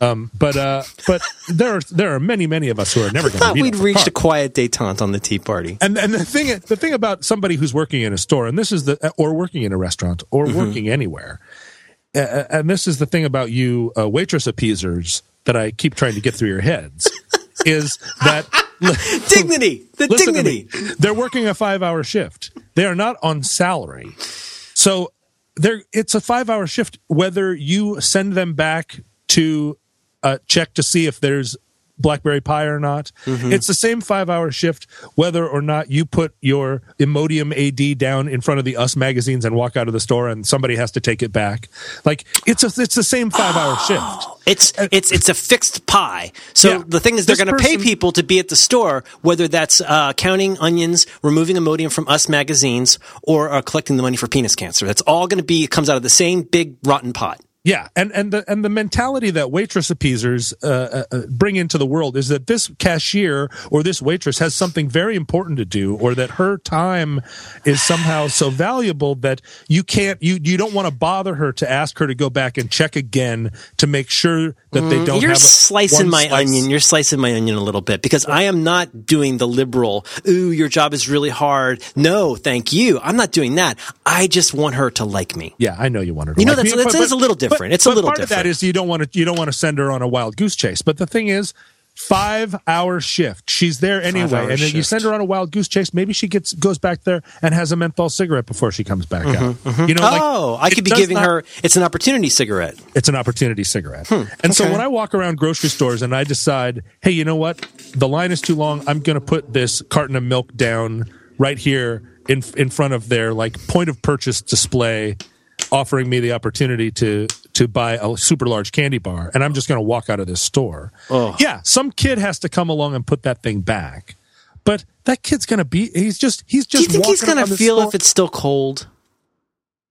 Um, but uh, but there are there are many many of us who are never going to thought we'd reached a quiet détente on the Tea Party. And and the thing the thing about somebody who's working in a store, and this is the or working in a restaurant or Mm-hmm. working anywhere, uh, and this is the thing about you uh, waitress appeasers that I keep trying to get through your heads, is that Dignity, the dignity. They're working a five hour shift. They are not on salary. So they're, it's a five hour shift, whether you send them back to uh, check to see if there's Blackberry pie or not. Mm-hmm. It's the same five hour shift, whether or not you put your Imodium AD down in front of the Us magazines and walk out of the store and somebody has to take it back. Like it's a, it's the same five hour shift. It's it's it's a fixed pie. So Yeah. the thing is, they're going to pay people to be at the store, whether that's uh, counting onions, removing Imodium from Us magazines, or uh, collecting the money for penis cancer. That's all going to be comes out of the same big rotten pot. Yeah, and and the and the mentality that waitress appeasers uh, uh, uh, bring into the world is that this cashier or this waitress has something very important to do, or that her time is somehow so valuable that you can't you you don't want to bother her to ask her to go back and check again to make sure that they don't. Mm, You're have a- slicing my slice. onion. You're slicing my onion a little bit because I am not doing the liberal. Ooh, your job is really hard. No, thank you. I'm not doing that. I just want her to like me. Yeah, I know you want her. To You know, like that's- me, that's- it's a little different. It's a but little part of that different. is you don't want to you don't want to send her on a wild goose chase. But the thing is, five hour shift. She's there anyway, and then you send her on a wild goose chase. Maybe she gets goes back there and has a menthol cigarette before she comes back out. You know, like, oh, I could be giving not- her. It's an opportunity cigarette. It's an opportunity cigarette. Hmm, and so when I walk around grocery stores and I decide, hey, you know what, the line is too long. I'm going to put this carton of milk down right here in in front of their like point of purchase display offering me the opportunity to to buy a super large candy bar and I'm just going to walk out of this store. Oh. Yeah, some kid has to come along and put that thing back. But that kid's going to be he's just he's just Do you think he's going to feel store. if it's still cold?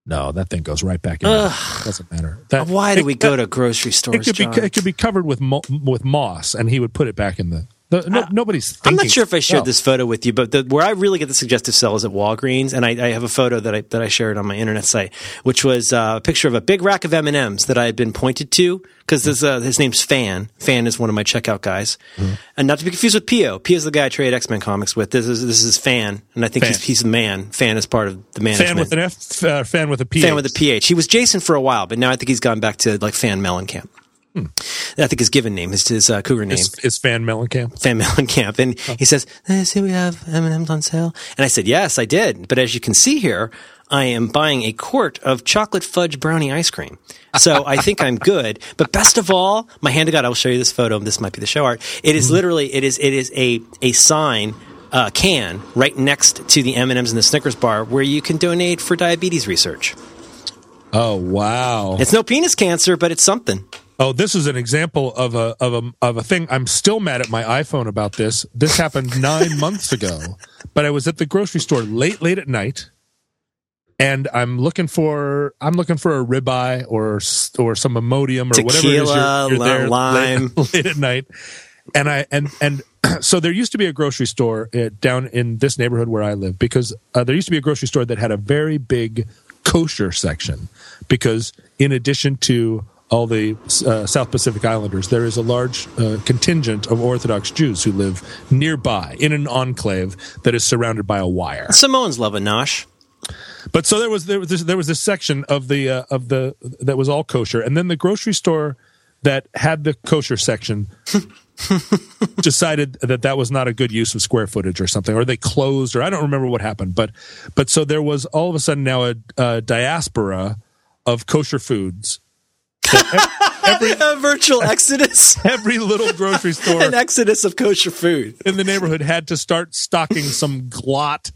No, that thing goes right back in. there. Doesn't matter. That, Why do it- we go to grocery stores? it could John? be it could be covered with mo- with moss, and he would put it back in the. The no, nobody's. Thinking, I'm not sure if I shared Oh, this photo with you, but the, where I really get the suggestive sell is at Walgreens, and I, I have a photo that I that I shared on my internet site, which was uh, a picture of a big rack of M and M's that I had been pointed to because uh, his name's Fan. Fan is one of my checkout guys, Mm-hmm. and not to be confused with Pio. Pio is the guy I trade X Men comics with. This is this is Fan, and I think Fan. he's he's the man. Fan is part of the management. Fan with an F, uh, fan with a P. Fan with a PH. He was Jason for a while, but now I think he's gone back to like Fan Mellencamp. I think his given name is his uh, cougar name. Is Fan Mellencamp? Fan Mellencamp, and he says, hey, "See, we have M and M's on sale." And I said, "Yes, I did." But as you can see here, I am buying a quart of chocolate fudge brownie ice cream. So I think I'm good. But best of all, my hand to God, I will show you this photo. This might be the show art. It is literally it is it is a a sign. Uh, can right next to the M and M's and the Snickers bar, where you can donate for diabetes research. Oh wow! It's no penis cancer, but it's something. Oh, this is an example of a of a of a thing. I'm still mad at my iPhone about this. This happened nine months ago, but I was at the grocery store late late at night, and I'm looking for I'm looking for a ribeye or or some Imodium or whatever it is Tequila, you're, you're there lime. late, late at night, and I and and so there used to be a grocery store uh, down in this neighborhood where I live because uh, there used to be a grocery store that had a very big kosher section because in addition to all the uh, South Pacific Islanders, there is a large uh, contingent of Orthodox Jews who live nearby in an enclave that is surrounded by a wire. Samoans love a nosh. But so there was there was this, there was this section of the uh, of the that was all kosher, and then the grocery store that had the kosher section decided that that was not a good use of square footage or something, or they closed, or I don't remember what happened. But but so there was all of a sudden now a, a diaspora of kosher foods. Every, a virtual exodus. Every little grocery store, an exodus of kosher food in the neighborhood, had to start stocking some glatt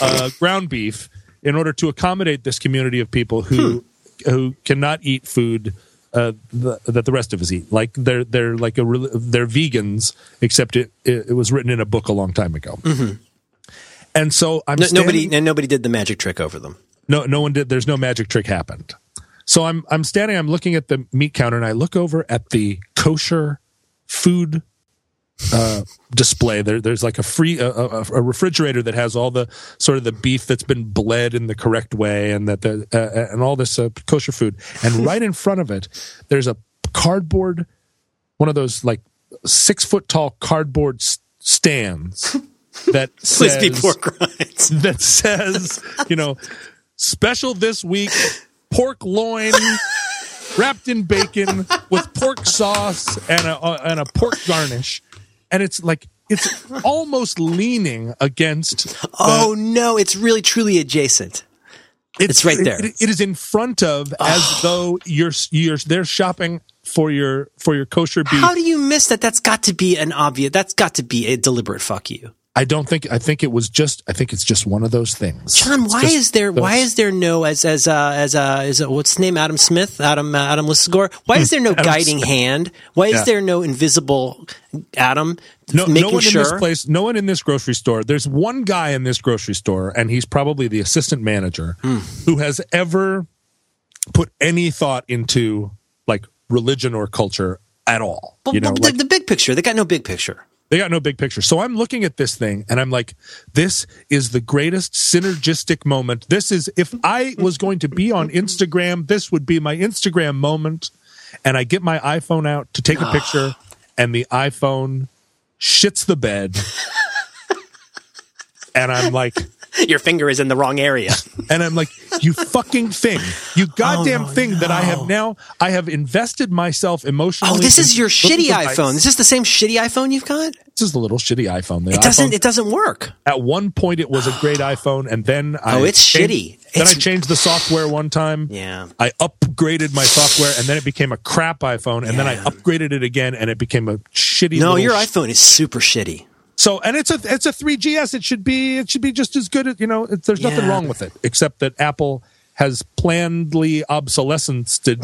uh, ground beef in order to accommodate this community of people who hmm. who cannot eat food uh, the, that the rest of us eat. Like they're they're like a they're vegans, except it, it, was written in a book a long time ago. Mm-hmm. And so I'm no, standing, nobody and nobody did the magic trick over them. No, no one did. There's no magic trick happened. So I'm I'm standing. I'm looking at the meat counter, and I look over at the kosher food uh, display. There, there's like a free a, a, refrigerator that has all the sort of the beef that's been bled in the correct way, and that the uh, and all this uh, kosher food. And right in front of it, there's a cardboard, one of those like six foot tall cardboard stands that says that says you know special this week pork loin wrapped in bacon with pork sauce and a, uh, and a pork garnish and it's like it's almost leaning against. oh no! It's really truly adjacent. It's, it's right there. It, it is in front of, oh. as though you're you're they're shopping for your for your kosher beef. How do you miss that? That's got to be an obvious. That's got to be a deliberate fuck you. I don't think. I think it was just. I think it's just one of those things. John, why is there? Those. Why is there no as as uh, as uh, is what's his name? Adam Smith, Adam uh, Adam Lisagor. Why is there no guiding Smith. hand? Why is yeah. there no invisible Adam? No, no one sure? in this place. No one in this grocery store. There's one guy in this grocery store, and he's probably the assistant manager hmm. who has ever put any thought into like religion or culture at all. But, you know, but like, the, the big picture. They got no big picture. They got no big picture. So I'm looking at this thing and I'm like, this is the greatest synergistic moment. This is, if I was going to be on Instagram, this would be my Instagram moment. And I get my iPhone out to take a picture and the iPhone shits the bed. and I'm like, your finger is in the wrong area. and I'm like, you fucking thing, you oh, goddamn oh, thing no. that I have now, I have invested myself emotionally. Oh, this is your shitty iPhone. Is this the same shitty iPhone you've got? This is the little shitty iPhone. The it doesn't. it doesn't work. At one point, it was a great iPhone, and then I oh, it's changed, shitty. Then it's, I changed the software one time. Yeah. I upgraded my software, and then it became a crap iPhone, and yeah. then I upgraded it again, and it became a shitty. No, your iPhone is super shitty. So, and it's a it's a 3GS. It should be it should be just as good. As, you know, there's yeah. nothing wrong with it except that Apple has plannedly obsolescenced it,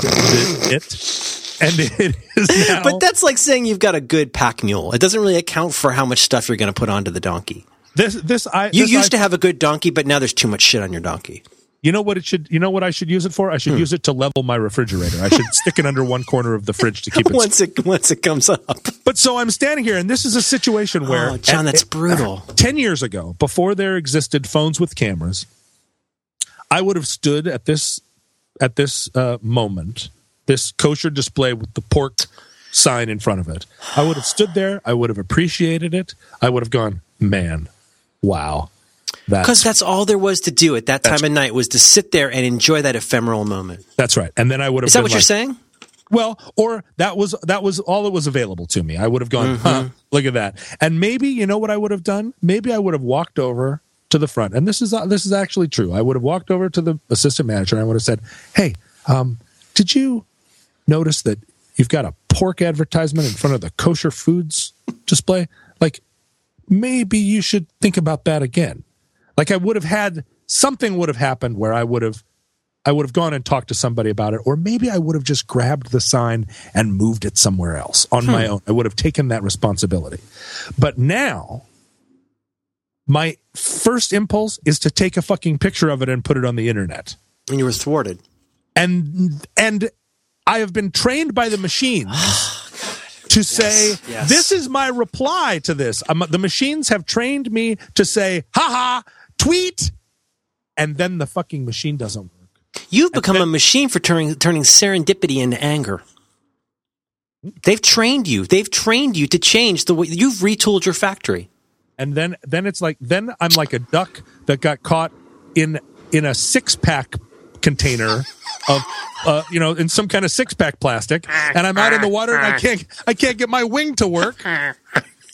and it is now. But that's like saying you've got a good pack mule. It doesn't really account for how much stuff you're going to put onto the donkey. This this I you used I, to have a good donkey, but now there's too much shit on your donkey. You know what it should? You know what I should use it for? I should hmm. use it to level my refrigerator. I should stick it under one corner of the fridge to keep it once it once it comes up. But so I'm standing here, and this is a situation where, oh, John, at, that's brutal. Uh, Ten years ago, before there existed phones with cameras, I would have stood at this at this uh, moment, this kosher display with the pork sign in front of it. I would have stood there. I would have appreciated it. I would have gone, man, wow because that's all there was to do at that time of night was to sit there and enjoy that ephemeral moment. That's right. And then I would have. Is that what like, you're saying? Well, or that was that was all that was available to me. I would have gone, mm-hmm. huh, look at that. And maybe you know what I would have done? Maybe I would have walked over to the front. And this is uh, this is actually true. I would have walked over to the assistant manager and I would have said, "Hey, um, did you notice that you've got a pork advertisement in front of the kosher foods display? Like maybe you should think about that again." Like I would have had something would have happened where I would have I would have gone and talked to somebody about it, or maybe I would have just grabbed the sign and moved it somewhere else on my own. I would have taken that responsibility. But now, my first impulse is to take a fucking picture of it and put it on the internet. And you were thwarted. And and I have been trained by the machines to say yes. this is my reply to this. Um, the machines have trained me to say, "Ha ha, tweet," and then the fucking machine doesn't work. You've become a machine for turning turning serendipity into anger. They've trained you. They've trained you to change the way you've retooled your factory. and then then it's like then I'm like a duck that got caught in in a six pack container of uh, you know in some kind of six pack plastic, and I'm out in the water and I can't I can't get my wing to work,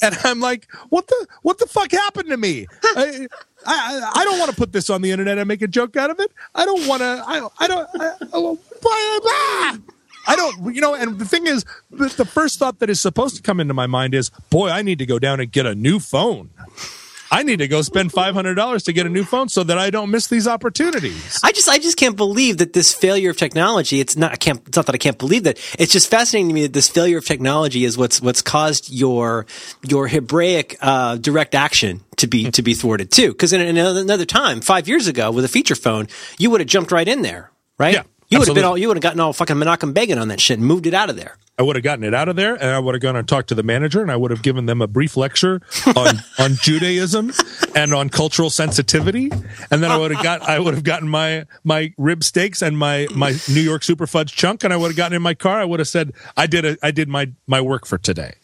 and I'm like, what the what the fuck happened to me? I I, I don't want to put this on the internet and make a joke out of it. I don't want to. I I don't. I, I, I don't, you know, and the thing is, the, the first thought that is supposed to come into my mind is, boy, I need to go down and get a new phone. I need to go spend five hundred dollars to get a new phone so that I don't miss these opportunities. I just I just can't believe that this failure of technology. It's not I can't. It's not that I can't believe that. It's just fascinating to me that this failure of technology is what's what's caused your your Hebraic uh, direct action to be to be thwarted too. Because in another, another time, five years ago, with a feature phone, you would have jumped right in there, right? Yeah, You would have been all. You would have gotten all fucking Menachem Begin on that shit and moved it out of there. I would have gotten it out of there, and I would have gone and talked to the manager, and I would have given them a brief lecture on on Judaism and on cultural sensitivity, and then I would have got I would have gotten my my rib steaks and my my New York super fudge chunk, and I would have gotten in my car. I would have said I did a, I did my my work for today.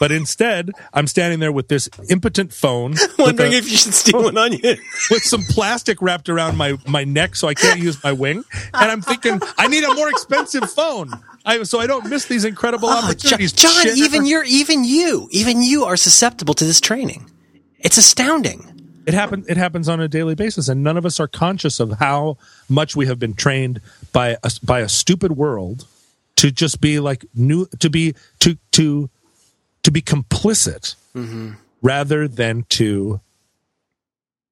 But instead, I'm standing there with this impotent phone, Wondering a- if you should steal an onion. with some plastic wrapped around my my neck, so I can't use my wing. And I'm thinking, I need a more expensive phone, I, so I don't miss these incredible Oh, opportunities. John, even you're even you, even you are susceptible to this training. It's astounding. it happens it happens on a daily basis and none of us are conscious of how much we have been trained by a, by a stupid world to just be like new to be to to to be complicit rather than to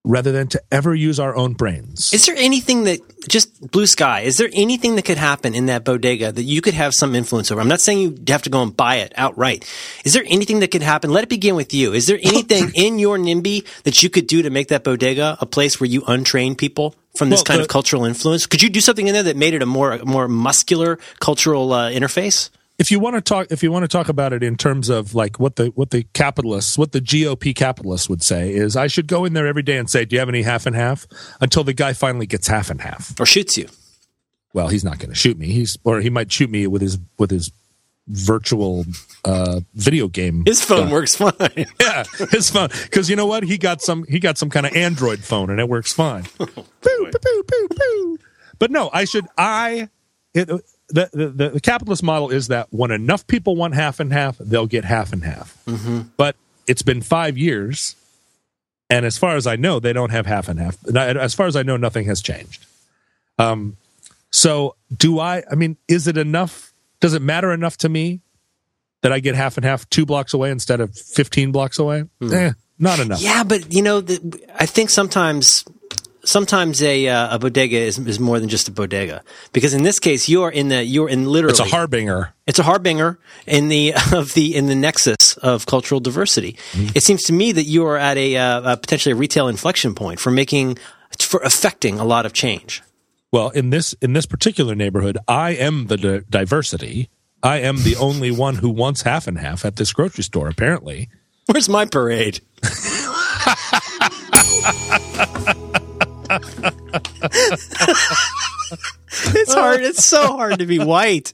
rather than to ever use our own brains Is there anything that just blue sky? Is there anything that could happen in that bodega that you could have some influence over? I'm not saying you have to go and buy it outright. Is there anything that could happen? Let it begin with you. Is there anything in your NIMBY that you could do to make that bodega a place where you untrain people from this Well, kind the- of cultural influence? Could you do something in there that made it a more more muscular cultural uh, interface? If you want to talk if you want to talk about it in terms of like what the what the capitalists what the GOP capitalists would say is I should go in there every day and say do you have any half and half until the guy finally gets half and half Or shoots you? well he's not going to shoot me he's or he might shoot me with his with his virtual uh video game His phone gun. works fine. yeah his phone because you know what he got some he got some kind of android phone and it works fine poo, poo, poo, poo. but no i should i it, the, the the capitalist model is that when enough people want half and half they'll get half and half. But it's been five years and as far as i know they don't have half and half. As far as i know nothing has changed. Um so do i i mean is it enough does it matter enough to me that I get half and half two blocks away instead of 15 blocks away? Eh, not enough. Yeah, but you know, the, I think sometimes sometimes a uh, a bodega is, is more than just a bodega because in this case you're in the you're in literally It's a harbinger. it's a harbinger in the of the in the nexus of cultural diversity. It seems to me that you are at a, uh, a potentially a retail inflection point for making for affecting a lot of change. Well, in this in this particular neighborhood, I am the di- diversity. I am the only one who wants half and half at this grocery store. Apparently, Where's my parade? it's hard. It's so hard to be white.